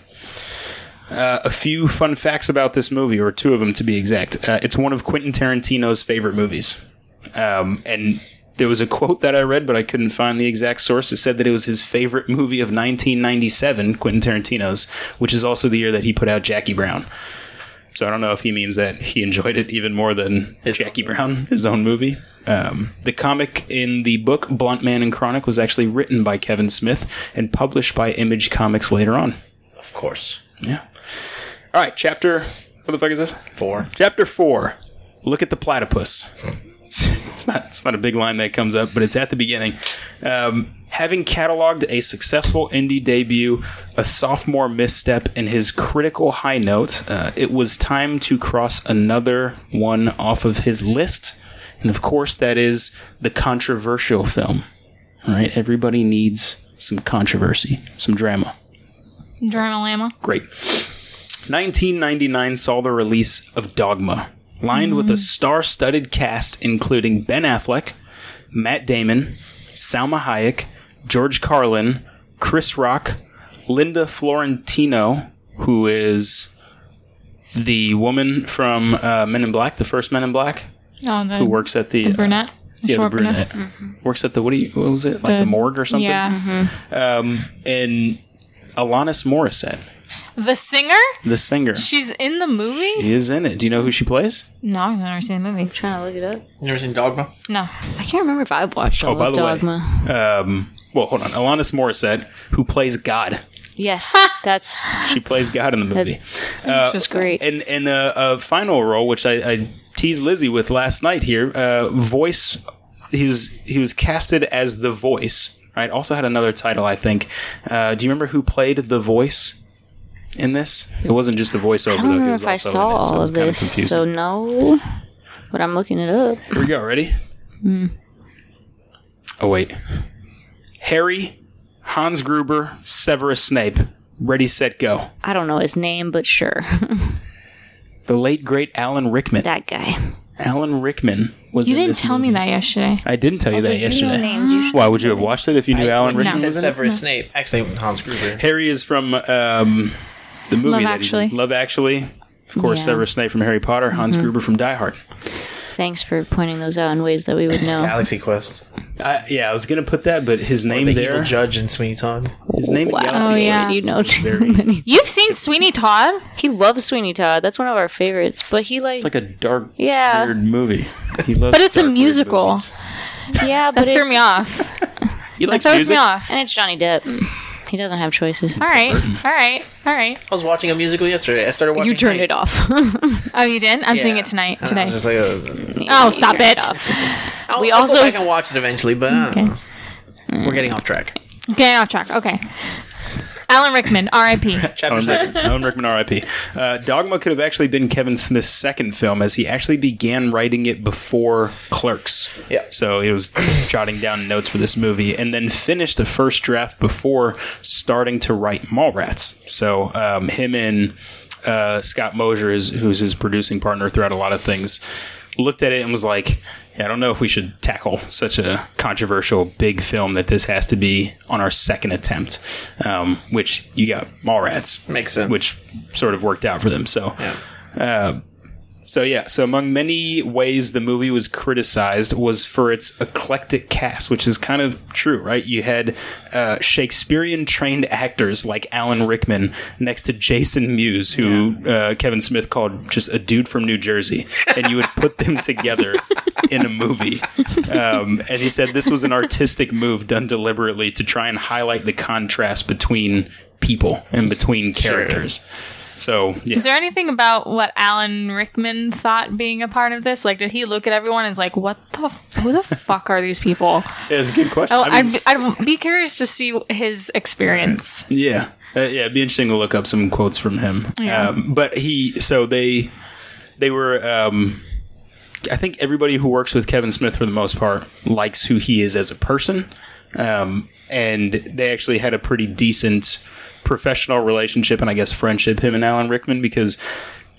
Uh, a few fun facts about this movie, or two of them to be exact. Uh, it's one of Quentin Tarantino's favorite movies. Um, and there was a quote that I read, but I couldn't find the exact source. It said that it was his favorite movie of 1997, Quentin Tarantino's, which is also the year that he put out Jackie Brown. So I don't know if he means that he enjoyed it even more than his Jackie Brown, his own movie. Um, the comic in the book Blunt Man and Chronic was actually written by Kevin Smith and published by Image Comics later on. Of course. Yeah. All right, chapter. What the fuck is this? Four. Chapter four. Look at the platypus. It's not. It's not a big line that comes up, but it's at the beginning. Um, having cataloged a successful indie debut, a sophomore misstep, and his critical high note, uh, it was time to cross another one off of his list, and of course, that is the controversial film. All right, everybody needs some controversy, some drama. Drama Lama. Great. 1999 saw the release of Dogma, lined with a star studded cast including Ben Affleck, Matt Damon, Salma Hayek, George Carlin, Chris Rock, Linda Fiorentino, who is the woman from uh, Men in Black, the first Men in Black, Oh, the, who works at the, the uh, brunette. yeah, the brunette. Works at the what do you what was it like the, The- morgue or something? Yeah. Um, and Alanis Morissette, The singer? the singer, She's in the movie? she is in it. Do you know who she plays? No, I've never seen the movie. I'm trying to look it up. You never seen Dogma? No. I can't remember if I've watched all Oh, by of the way, Dogma. um, well, hold on. Alanis Morissette, who plays God, Yes, that's she plays God in the movie. that's great. And and uh, a final role, which I, I teased Lizzie with last night here, uh, voice. He was he was casted as the voice. Right. Also had another title, I think. Uh, do you remember who played the voice in this? It wasn't just the voiceover. I don't though. He remember was if I also saw in it, so all was of kind this, confusing. so no. But I'm looking it up. Here we go. Ready? Oh wait. Harry, Hans Gruber, Severus Snape. Ready, set, go. I don't know his name, but sure, The late great Alan Rickman. that guy. Alan Rickman was. You in didn't this tell me that yesterday. I didn't tell you that You know yesterday. names. You. Why would you have watched it if you knew Alan Rickman you said was in it? Severus Snape, actually Hans Gruber. Harry is from um, the movie Love that he's in. Actually. Love Actually. Of course, Yeah. Severus Snape from Harry Potter. Hans mm-hmm. Gruber from Die Hard. Thanks for pointing those out in ways that we would know. Galaxy Quest. I, yeah, I was gonna put that, but his name the there, evil judge in Sweeney Todd. his name in Wow. Galaxy Oh, yeah. Quest You know was too very- many. You've seen Sweeney Todd? He loves Sweeney Todd. That's one of our favorites. But he like, It's like a dark, yeah, weird movie. He loves But it's a dark, weird musical. movies. yeah. But That threw it's- me off. He That likes throws music. me off. And it's Johnny Depp. He doesn't have choices. All right. All right. All right. I was watching a musical yesterday. I started watching. You turned it off. Oh, you did? I'm seeing it tonight. I Today. was just like, uh, Oh, stop it. I'll, We I'll also- go back and watch it eventually, but uh, Okay. we're getting off track. Getting off track. Okay. Alan Rickman, R.I.P. Chapter Alan seven. Rickman, Alan Rickman, R.I.P. Uh, Dogma could have actually been Kevin Smith's second film, as he actually began writing it before Clerks. Yeah. So he was jotting down notes for this movie, and then finished the first draft before starting to write Mallrats. So um, him and uh, Scott Mosier, is, who's his producing partner throughout a lot of things, looked at it and was like, yeah, I don't know if we should tackle such a controversial big film that this has to be on our second attempt. Um, which you got Mallrats, Makes sense. which sort of worked out for them. So, uh, so yeah. So among many ways the movie was criticized was for its eclectic cast, which is kind of true, right? You had uh, Shakespearean trained actors like Alan Rickman next to Jason Mewes, who uh, Kevin Smith called just a dude from New Jersey, and you would put them together in a movie. Um, and he said this was an artistic move done deliberately to try and highlight the contrast between people and between characters. So yeah. Is there anything about what Alan Rickman thought being a part of this? Like, did he look at everyone and is like, "What the? Who the fuck are these people?" It's a good question. Oh, I mean, I'd, I'd be curious to see his experience. yeah, uh, yeah, it'd be interesting to look up some quotes from him. Yeah. Um, but he, so they, they were. Um, I think everybody who works with Kevin Smith, for the most part, likes who he is as a person, um, and they actually had a pretty decent professional relationship and I guess friendship him and Alan Rickman because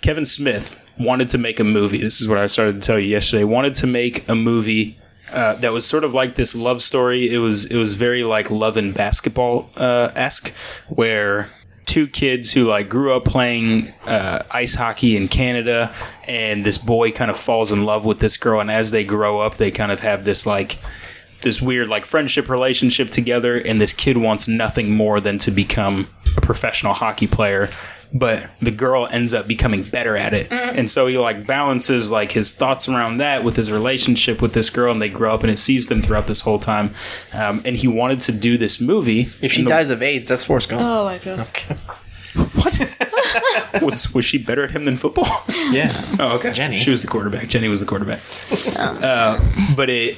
Kevin Smith wanted to make a movie. This is what I started to tell you yesterday. Wanted to make a movie uh, that was sort of like this love story. It was it was very like love and basketball uh, esque, where two kids who like grew up playing uh, ice hockey in Canada, and this boy kind of falls in love with this girl, and as they grow up, they kind of have this like this weird like friendship relationship together, and this kid wants nothing more than to become a professional hockey player. But the girl ends up becoming better at it, and so he like balances like his thoughts around that with his relationship with this girl, and they grow up, and it sees them throughout this whole time. Um, and he wanted to do this movie. If she the- dies of AIDS, that's Forrest Gump. Oh my god. Okay. what was was she better at him than football? Yeah. Oh, okay. Jenny. She was the quarterback. Jenny was the quarterback. uh, but it,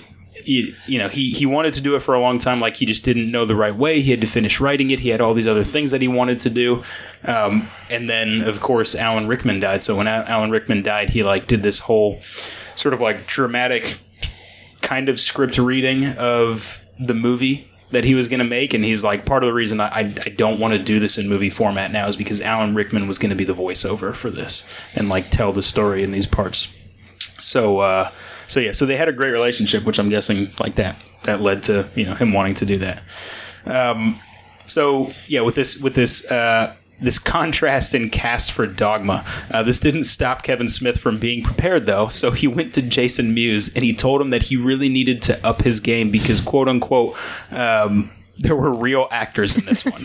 you, you know, he he wanted to do it for a long time. Like he just didn't know the right way. He had to finish writing it. He had all these other things that he wanted to do. Um, and then, of course, Alan Rickman died. So when Al- Alan Rickman died, he like did this whole sort of like dramatic kind of script reading of the movie that he was going to make and he's like part of the reason I, I, I don't want to do this in movie format now is because alan rickman was going to be the voiceover for this and like tell the story in these parts so uh so yeah so they had a great relationship which i'm guessing like that that led to you know him wanting to do that um so yeah with this with this uh this contrast in cast for Dogma. Uh, this didn't stop Kevin Smith from being prepared, though. So he went to Jason Mewes and he told him that he really needed to up his game because, quote unquote, um, there were real actors in this one.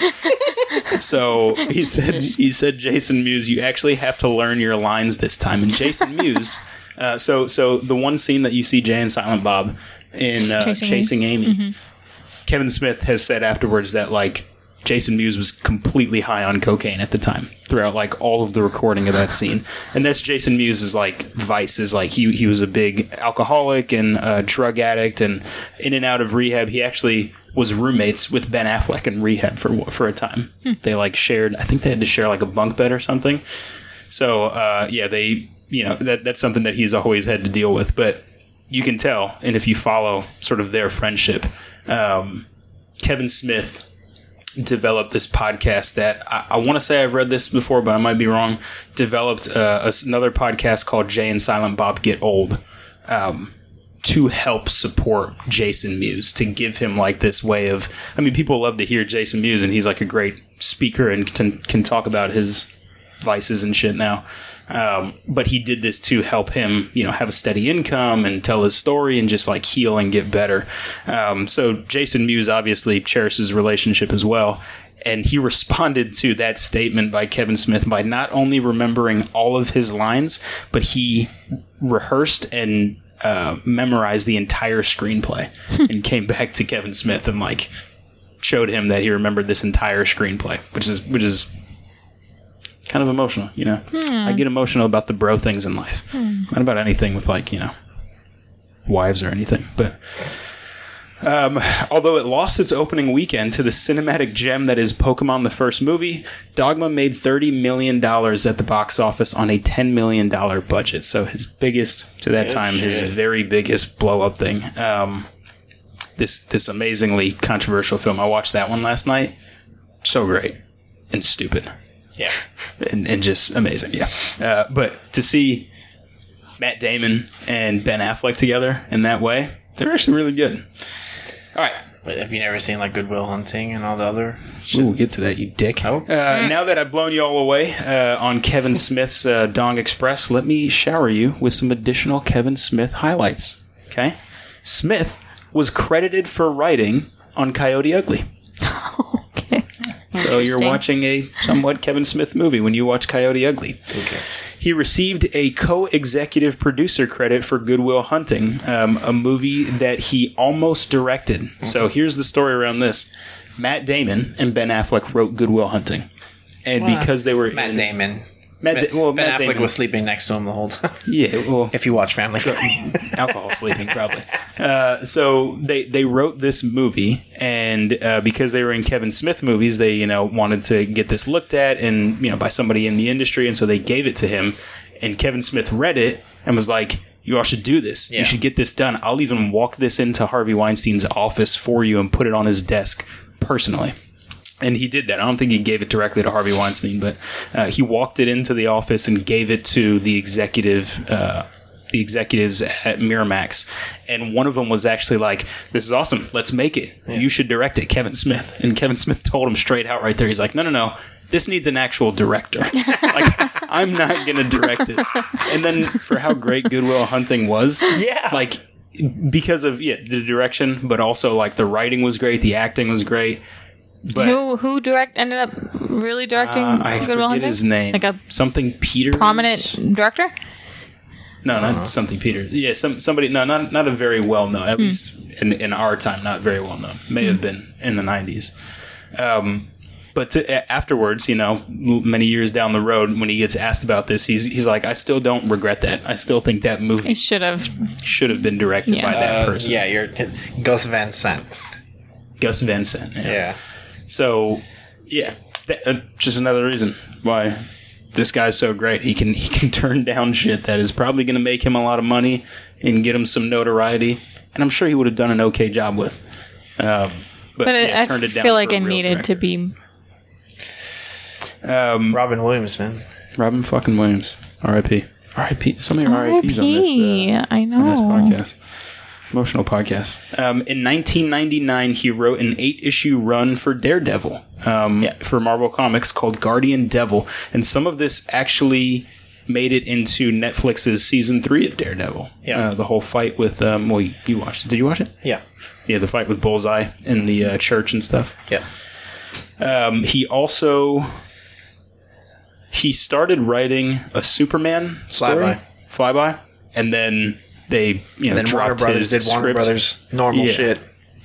so he said, he said, Jason Mewes, you actually have to learn your lines this time. And Jason Mewes, uh, so so the one scene that you see Jay and Silent Bob in uh, Chasing Chasing, Amy. Amy, Kevin Smith has said afterwards that like Jason Mewes was completely high on cocaine at the time throughout like all of the recording of that scene. And that's Jason Mewes' like vice is like he he was a big alcoholic and a drug addict and in and out of rehab. He actually was roommates with Ben Affleck in rehab for for a time. They like shared I think they had to share like a bunk bed or something. So uh, yeah, they you know that that's something that he's always had to deal with, but you can tell, and if you follow sort of their friendship, um, Kevin Smith developed this podcast that I, I want to say I've read this before, but I might be wrong. Developed uh, another podcast called Jay and Silent Bob Get Old. Um, to help support Jason Mewes, to give him like this way of, I mean, people love to hear Jason Mewes, and he's like a great speaker and can, can talk about his vices and shit now. Um, but he did this to help him, you know, have a steady income and tell his story and just like heal and get better. Um, so Jason Mewes obviously cherishes relationship as well. And he responded to that statement by Kevin Smith by not only remembering all of his lines, but he rehearsed and uh, memorized the entire screenplay and came back to Kevin Smith and like showed him that he remembered this entire screenplay, which is which is kind of emotional, you know. I get emotional about the bro things in life, not about anything with like you know wives or anything. But um, although it lost its opening weekend to the cinematic gem that is Pokemon the first movie, Dogma made thirty million dollars at the box office on a ten million dollar budget. So his biggest to that Good time, his very biggest blow up thing. Um, this this amazingly controversial film. I watched that one last night. So great and stupid Yeah. and, and just amazing. Yeah. Uh, but to see Matt Damon and Ben Affleck together in that way, they're actually really good. All right. But have you never seen like Good Will Hunting and all the other? Ooh, we'll get to that, you dick. Oh. Uh, now that I've blown you all away uh, on Kevin Smith's uh, Dong Express, let me shower you with some additional Kevin Smith highlights. Okay? Smith was credited for writing on Coyote Ugly. Okay. So you're watching a somewhat Kevin Smith movie when you watch Coyote Ugly. Okay. He received a co-executive producer credit for Good Will Hunting, um, a movie that he almost directed. So here's the story around this: Matt Damon and Ben Affleck wrote Good Will Hunting, and Well, because they were Matt in- Damon. Matt, Da- well, ben Matt Affleck Damon was sleeping next to him the whole time. yeah, well, if you watch Family Guy. alcohol sleeping probably. Uh, so they they wrote this movie, and uh, because they were in Kevin Smith movies, they you know wanted to get this looked at and you know by somebody in the industry, and so they gave it to him. And Kevin Smith read it and was like, "You all should do this. Yeah. You should get this done. I'll even walk this into Harvey Weinstein's office for you and put it on his desk personally." And he did that. I don't think he gave it directly to Harvey Weinstein, but uh, he walked it into the office and gave it to the executive, uh, the executives at Miramax. And one of them was actually like, "This is awesome. Let's make it. You should direct it, Kevin Smith." And Kevin Smith told him straight out right there. He's like, "No, no, no. This needs an actual director. like, I'm not going to direct this." And then for how great Good Will Hunting was, Yeah. like because of yeah the direction, but also like the writing was great, the acting was great. But who who direct ended up really directing uh, I Good forget Will Hunting? his name. Like a something Peter. prominent director. No, not something Peter. Yeah, some somebody. No, not not a very well known. At least in in our time, not very well known. May have been in the nineties. Um, but to, afterwards, you know, many years down the road, when he gets asked about this, he's he's like, I still don't regret that. I still think that movie It should have. should have been directed Yeah. by that Uh, person. yeah, you're Gus Van Sant. Gus Van Sant. Yeah. Yeah. So, yeah, that, uh, just another reason why this guy's so great. He can he can turn down shit that is probably going to make him a lot of money and get him some notoriety, and I'm sure he would have done an okay job with. Um, but But it, yeah, I turned it down feel like it real needed to be. Um, Robin Williams, man. Robin fucking Williams, R.I.P. R.I.P. So many R.I.P.s on this. Uh, I know. on this podcast. Emotional podcast. Um, in 1999, he wrote an eight-issue run for Daredevil um, Yeah. for Marvel Comics called Guardian Devil, and some of this actually made it into Netflix's season three of Daredevil. Yeah. uh, the whole fight with um, well, you, you watched it? Did you watch it? Yeah. Yeah, the fight with Bullseye in the uh, church and stuff. Yeah. Um, he also he started writing a Superman story, Flyby. Flyby, and then they you know And then Warner dropped Brothers his did Warner script. Brothers normal Yeah. shit.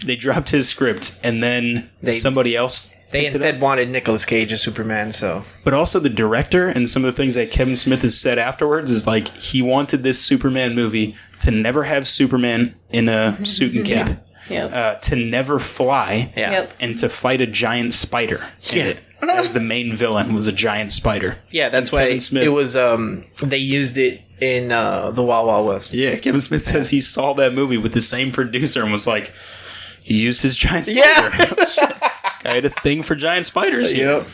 They dropped his script, and then They- somebody else. They picked it instead wanted Nicolas Cage as Superman, so but also the director and some of the things that Kevin Smith has said afterwards is like he wanted this Superman movie to never have Superman in a suit and cape, Yep. uh, to never fly, yeah. Yep. and to fight a giant spider. in Yeah. it. As the main villain was a giant spider. Yeah, that's And why Kevin Smith- it was um they used it in uh the Wild Wild West. Yeah, Kevin Smith says he saw that movie with the same producer and was like, he used his giant spider. Yeah. I had a thing for giant spiders. yep.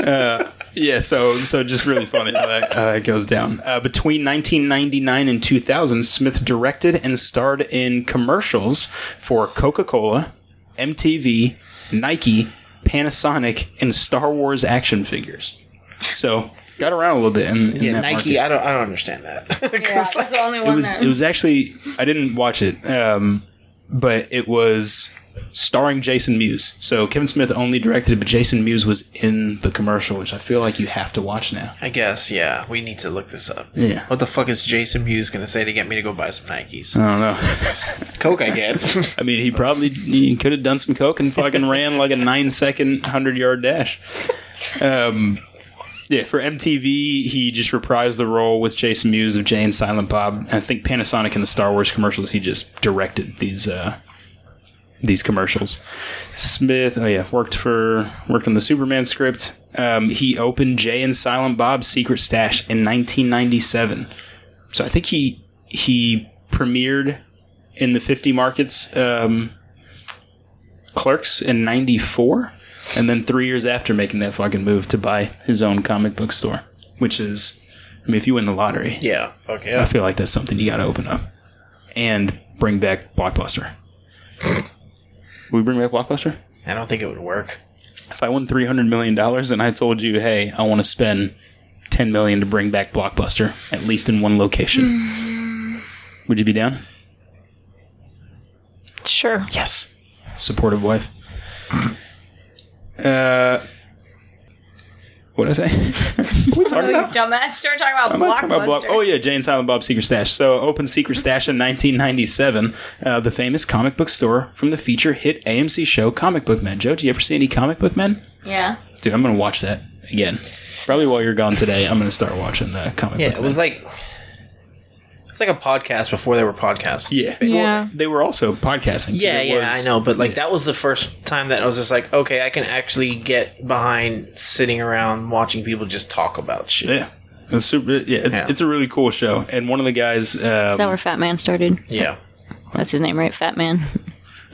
Uh, yeah, so so just really funny how that, how that goes down. Uh, between 1999 and 2000, Smith directed and starred in commercials for Coca Cola, MTV, Nike, Panasonic, and Star Wars action figures. So got around a little bit in, in Yeah, that Nike, market. I don't I don't understand that. 'Cause, Yeah, that's like, the only It was that. it was actually I didn't watch it, um, but it was starring Jason Mewes. So Kevin Smith only directed it, but Jason Mewes was in the commercial, which I feel like you have to watch now. I guess, yeah. We need to look this up. Yeah. What the fuck is Jason Mewes gonna say to get me to go buy some Nikes? I don't know. Coke I get. I mean, he probably he could have done some coke and fucking ran like a nine second hundred yard dash. Um, yeah, for MTV, he just reprised the role with Jason Mewes of Jay and Silent Bob. And I think Panasonic in the Star Wars commercials, he just directed these uh, these commercials. Smith, oh yeah, worked for worked on the Superman script. Um, he opened Jay and Silent Bob's Secret Stash in 1997. So I think he he premiered in the 50 markets um, clerks in 94 and then three years after making that fucking move to buy his own comic book store which is i mean if you win the lottery yeah. Okay. i feel like that's something you gotta open up and bring back blockbuster Will we bring back blockbuster I don't think it would work. if i won 300 million dollars and i told you hey i want to spend 10 million to bring back blockbuster at least in one location mm. would you be down Sure. Yes. Supportive wife. Uh, what did I say? what are we talking about? dumbass. Start talking about I'm not talking about Block- Oh yeah, Jane Silent Bob Secret Stash. So open Secret Stash in 1997. Uh, the famous comic book store from the feature hit AMC show Comic Book Men. Joe, do you ever see any Comic Book Men? Yeah. Dude, I'm gonna watch that again. Probably while you're gone today, I'm gonna start watching the Comic Yeah, Book Yeah, it was Men. like it's like a podcast before there were podcasts. yeah, Yeah. Well, they were also podcasting. Yeah, yeah, was- I know, but like yeah. that was the first time that I was just like, okay, I can actually get behind sitting around watching people just talk about shit. Yeah. It's super, yeah, it's, Yeah. it's a really cool show. And one of the guys, Is that um, where Fat Man started? Yeah. That's his name, right? Fat Man.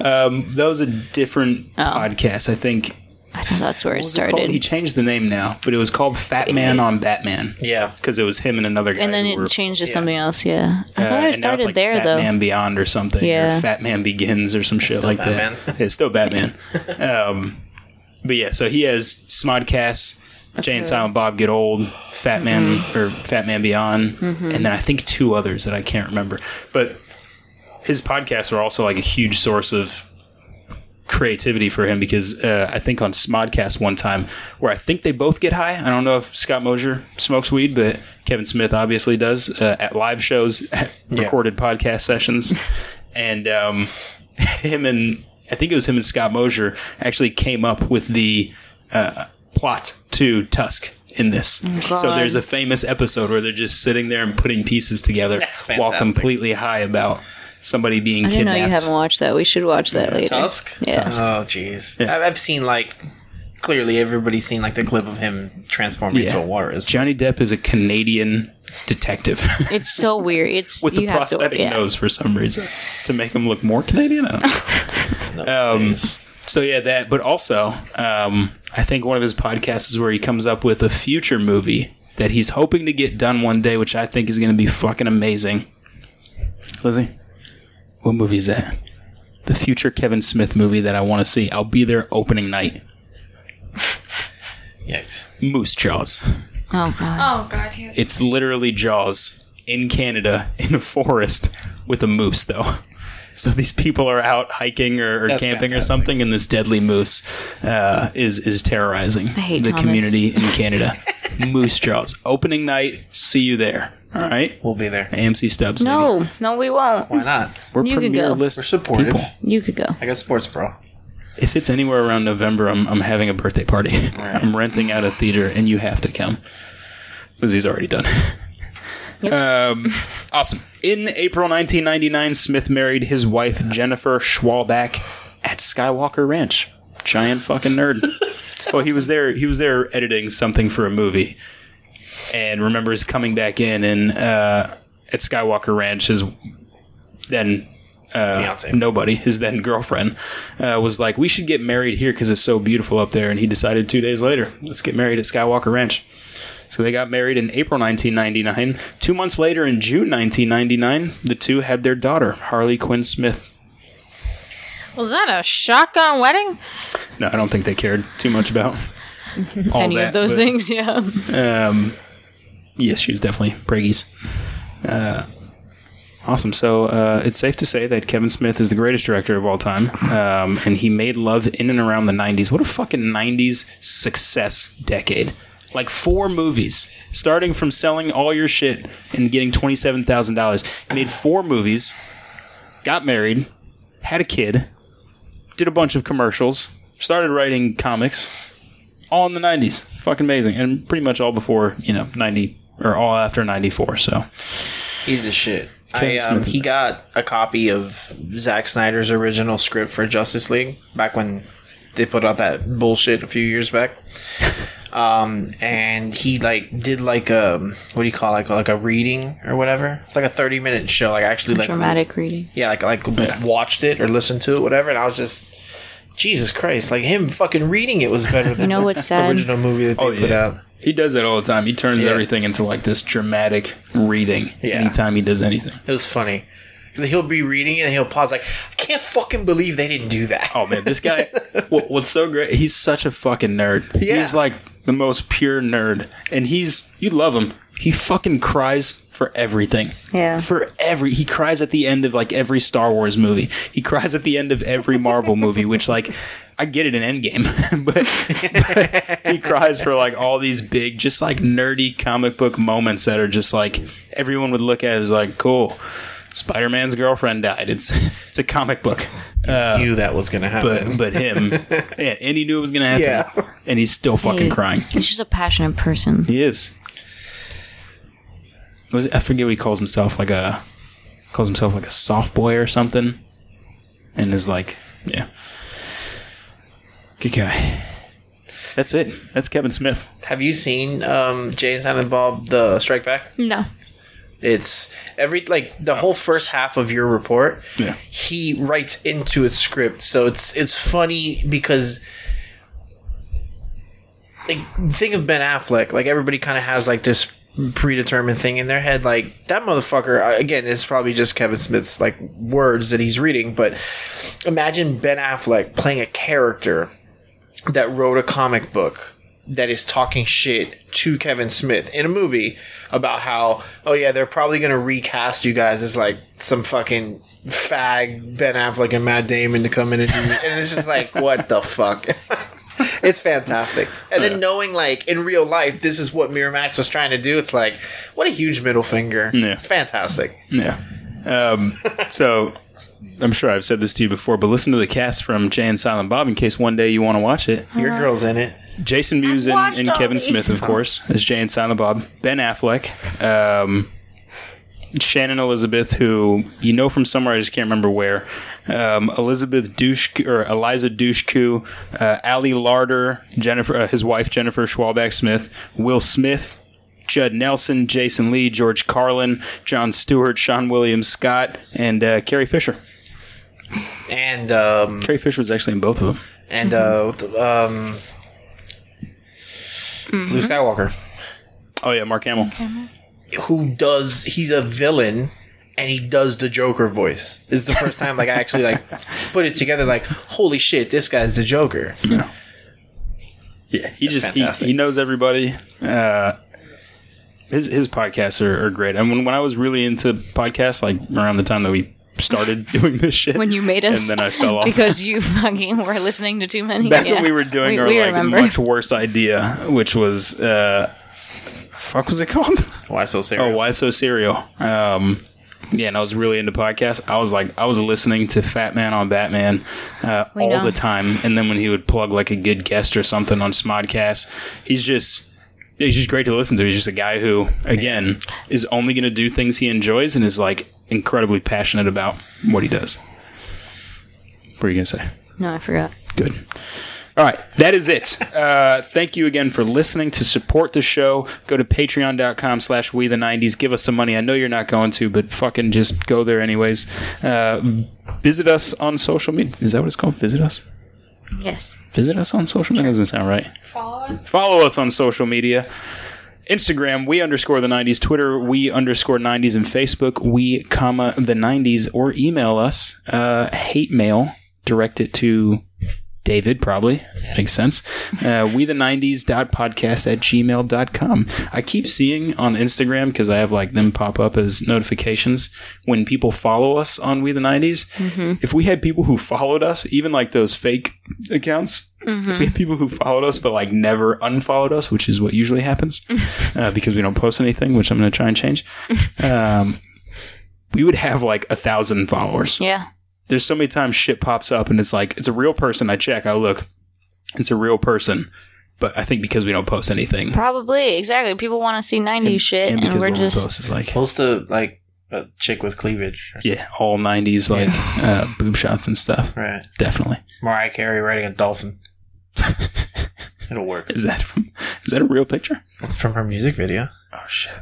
um, that was a different Oh. podcast. I think I thought that's where it What it started. He changed the name now, but it was called Fat Man on Batman Yeah. because it was him and another guy. and then it were, changed to yeah. something else. Yeah, I uh, thought and now it started like there Fat though. Man Beyond or something. Yeah. Or Fat Man Begins or some shit like Batman. that. It's still Batman. um, but yeah, so he has Smodcast, Jay and Silent Bob Get Old, Fat Man Mm-hmm. or Fat Man Beyond, and then I think two others that I can't remember. But his podcasts are also like a huge source of creativity for him because uh, I think on Smodcast one time where I think they both get high. I don't know if Scott Mosier smokes weed, but Kevin Smith obviously does uh, at live shows, at recorded podcast sessions, and um, him and I think it was him and Scott Mosier actually came up with the uh, plot to Tusk. In this, so there's a famous episode where they're just sitting there and putting pieces together while completely high about somebody being I didn't know kidnapped. you haven't watched that. We should watch that later. Tusk. Yeah. Oh, jeez. Yeah. I- I've seen like clearly everybody's seen like the clip of him transforming into Yeah. a walrus. Johnny Depp is a Canadian detective It's so weird. It's with you a have to, prosthetic yeah. nose for some reason to make him look more Canadian. I don't know. No, Um, so yeah, that. But also, um, I think one of his podcasts is where he comes up with a future movie that he's hoping to get done one day, which I think is going to be fucking amazing. Lizzie, what movie is that? The future Kevin Smith movie that I want to see. I'll be there opening night. Yikes. Moose Jaws. Oh god. Oh god, yes. It's literally Jaws in Canada in a forest with a moose, though. So these people are out hiking or, or That's camping or something, and this deadly moose uh, is is terrorizing the Thomas. community in Canada. moose Jaws opening night. See you there. All right. We'll be there. AMC Stubs. baby. no, no, we won't. Why not? we're You can premier go. list We're supportive. people. You could go. I got sports bro. If it's anywhere around November, I'm I'm having a birthday party. I'm renting out a theater, and you have to come. Lizzie's already done. Um, awesome. In April 1999, Smith married his wife Jennifer Schwalbach at Skywalker Ranch. Giant fucking nerd. well, he was there. He was there editing something for a movie, and remembers coming back in and uh, at Skywalker Ranch, his then uh, Fiance. nobody, his then girlfriend, uh, was like, "We should get married here because it's so beautiful up there." And he decided two days later, "Let's get married at Skywalker Ranch." So they got married in April 1999. Two months later, in June 1999, the two had their daughter, Harley Quinn Smith. Was that a shotgun wedding? No, I don't think they cared too much about all Any that. of those but, things, yeah. Um, yes, she was definitely preggies. Uh, awesome. So uh, it's safe to say that Kevin Smith is the greatest director of all time, um, and he made love in and around the '90s. What a fucking '90s success decade! Like four movies, starting from selling all your shit and getting twenty-seven thousand dollars. He made four movies, got married, had a kid, did a bunch of commercials, started writing comics, all in the 90s. Fucking amazing. And pretty much all before, you know, 90 or all after 94. So, He's a shit. I, um, he got a copy of Zack Snyder's original script for Justice League back when they put out that bullshit a few years back. Um, and he like did like a what do you call it? like like a reading or whatever. It's like a thirty minute show. Like actually like Dramatic reading. yeah, like like watched it or listened to it, whatever. And I was just Jesus Christ, like him fucking reading it was better than you know what's the sad? original movie that they Oh, put yeah. out. he does that all the time. He turns Yeah. everything into like this dramatic reading Yeah. anytime he does anything. It was funny. Because he'll be reading it and he'll pause like, I can't fucking believe they didn't do that. Oh man, this guy, what, what's so great, he's such a fucking nerd. Yeah. He's like the most pure nerd. And he's, you love him. He fucking cries for everything. Yeah. For every, he cries at the end of like every Star Wars movie. He cries at the end of every Marvel movie, which like, I get it in Endgame, but, but he cries for like all these big, just like nerdy comic book moments that are just like, everyone would look at as like, cool. Spider Man's girlfriend died. It's it's a comic book. Uh, knew that was going to happen. but but him, yeah, and he knew it was gonna happen. Yeah. and he's still fucking He- crying. He's just a passionate person. He is. Was it, I forget what he calls himself, like a calls himself like a soft boy or something, and is like, yeah, good guy. That's it. That's Kevin Smith. Have you seen um, Jay and Silent Bob, The Strike Back? No. It's every, like, the whole first half of your report, Yeah. he writes into its script. So it's, it's funny because, like, think of Ben Affleck. Like, everybody kind of has, like, this predetermined thing in their head. Like, that motherfucker, again, is probably just Kevin Smith's, like, words that he's reading. But imagine Ben Affleck playing a character that wrote a comic book that is talking shit to Kevin Smith in a movie about how, oh yeah, they're probably to recast you guys as like some fucking fag Ben Affleck and Matt Damon to come in and do, and it's just like, what the fuck? it's fantastic. And then knowing like in real life, this is what Miramax was trying to do. It's like, what a huge middle finger. Yeah. It's fantastic. Yeah. Um, so I'm sure I've said this to you before, but listen to the cast from Jay and Silent Bob in case one day you want to watch it. Your girl's in it. Jason Mewes and, and Kevin these. Smith, of course, as Jay and Silent Bob. Ben Affleck. Um, Shannon Elizabeth, who you know from somewhere, I just can't remember where. Um, Elizabeth Dushku, or Eliza Dushku, uh, Ali Larter, Jennifer, uh, his wife Jennifer Schwalbach Smith, Will Smith, Judd Nelson, Jason Lee, George Carlin, Jon Stewart, Seann Williams Scott, and uh, Carrie Fisher. And um Carrie Fisher was actually in both of them. and uh um Luke Skywalker. Oh yeah, Mark Hamill. Who does he's a villain and he does the Joker voice. This is the first time like I actually like put it together like holy shit, this guy's the Joker. Yeah, he just he, he knows everybody. Uh, his his podcasts are, are great. And when when I was really into podcasts, like around the time that we started doing this shit, when you made us, and then I fell off. because you fucking were listening to too many. Back Yeah. when we were doing We- our we like remember. much worse idea, which was uh, fuck was it called? Why so serious? Oh, why so serial? Um, yeah, and I was really into podcasts. I was like, I was listening to Fat Man on Batman uh, all know. the time, and then when he would plug like a good guest or something on Smodcast, he's just. He's just great to listen to. He's just a guy who, again, is only going to do things he enjoys and is like incredibly passionate about what he does. What are you going to say? No, I forgot. Good. All right, that is it. Uh, thank you again for listening. To support the show, go to patreon.com slash we the 90s. Give us some money. I know you're not going to, but fucking just go there anyways. Uh, visit us on social media. Is that what it's called? Visit us? Yes. Visit us on social media? That doesn't sound right. Follow us. Follow us on social media. Instagram, we underscore the 90s. Twitter, we underscore 90s. And Facebook, we, comma, the 90s. Or email us, uh, hate mail, direct it to David, probably. Makes sense. Uh, we the 90s dot podcast at gmail.com. I keep seeing on Instagram, because I have like them pop up as notifications when people follow us on We the 90s. If we had people who followed us, even like those fake accounts, if we had people who followed us but like never unfollowed us, which is what usually happens uh, because we don't post anything, which I'm going to try and change, um, we would have like a thousand followers Yeah. There's so many times shit pops up and it's like it's a real person. I check, I look, it's a real person. But I think because we don't post anything, Probably. Exactly. People want to see 90s shit, and, because we're just. post, it's like Close to like a chick with cleavage. yeah, all '90s like uh, boob shots and stuff. Right. Definitely. Mariah Carey riding a dolphin. It'll work. Is that from, is that a real picture? That's from her music video. Oh shit!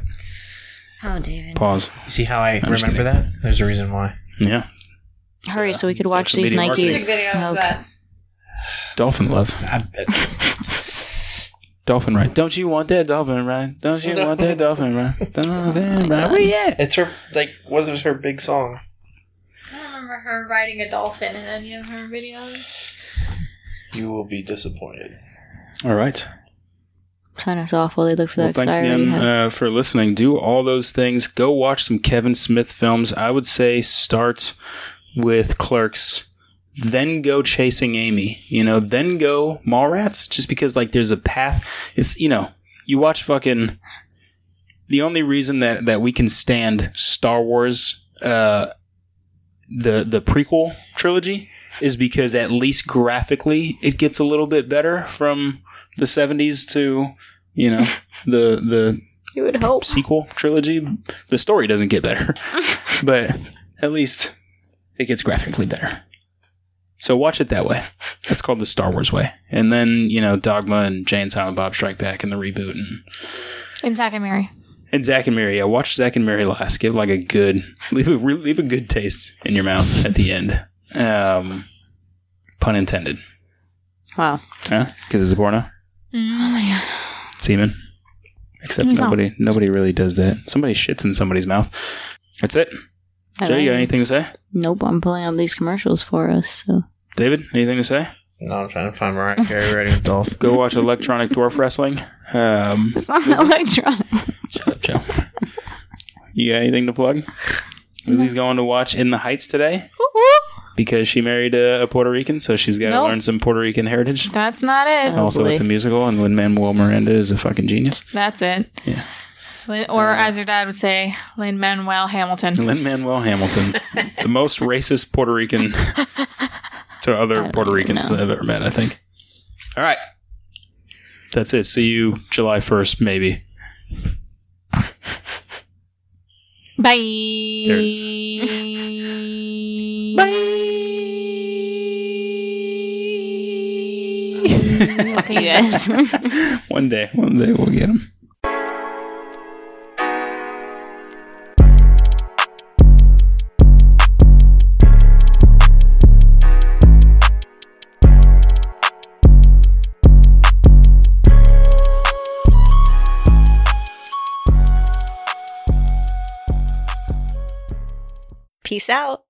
Oh, David. Pause. You see how I just remember that? There's a reason why. Yeah, Hurry so we could watch social these media Nike. marketing. video Milk. that? dolphin love. I bet. Dolphin ride. Don't you want that dolphin ride? Don't you want that dolphin ride? Dolphin ride. Where you at? It's her like was it her big song? I don't remember her riding a dolphin in any of her videos. You will be disappointed. All right. Sign us off while they look for Well, that. 'cause thanks I already again have- uh, for listening. Do all those things. Go watch some Kevin Smith films. I would say start with Clerks, then go Chasing Amy. You know, then go Mallrats. Just because like there's a path. It's you know you watch fucking. The only reason that that we can stand Star Wars, uh, the the prequel trilogy, is because at least graphically it gets a little bit better from the 70s to you know the the you would hope. sequel trilogy the story doesn't get better but at least it gets graphically better so watch it that way that's called the star wars way and then you know dogma and jay and silent bob strike back and the reboot and And Zack and Miri. and Zack and Miri, yeah, watch Zack and Miri last. Give like a good, leave a leave a good taste in your mouth at the end. Um, pun intended, Wow. Yeah? Because it's a porno. Oh my god. semen. Except nobody nobody really does that. Somebody shits in somebody's mouth. That's it. I Jay, you got anything to say? Nope, I'm pulling up these commercials for us. So David, anything to say? No, I'm trying to find Mariah Carey riding a dolphin. Go watch Electronic Dwarf Wrestling. Um, it's not electronic. shut up, Joe. You got anything to plug? Lizzie's going to watch In the Heights today Whoop, whoop. because she married a, a Puerto Rican, so she's got to Nope. learn some Puerto Rican heritage. That's not it. Also, it's a musical, and Lin Manuel Miranda is a fucking genius. That's it. Yeah. Or uh, as your dad would say, Lin Manuel Hamilton. Lin Manuel Hamilton, the most racist Puerto Rican to other Puerto Ricans. I've ever met, I think. All right. That's it. See you July 1st, maybe. Bye. There it Fuck you guys. one day, one day we'll get him. Peace out.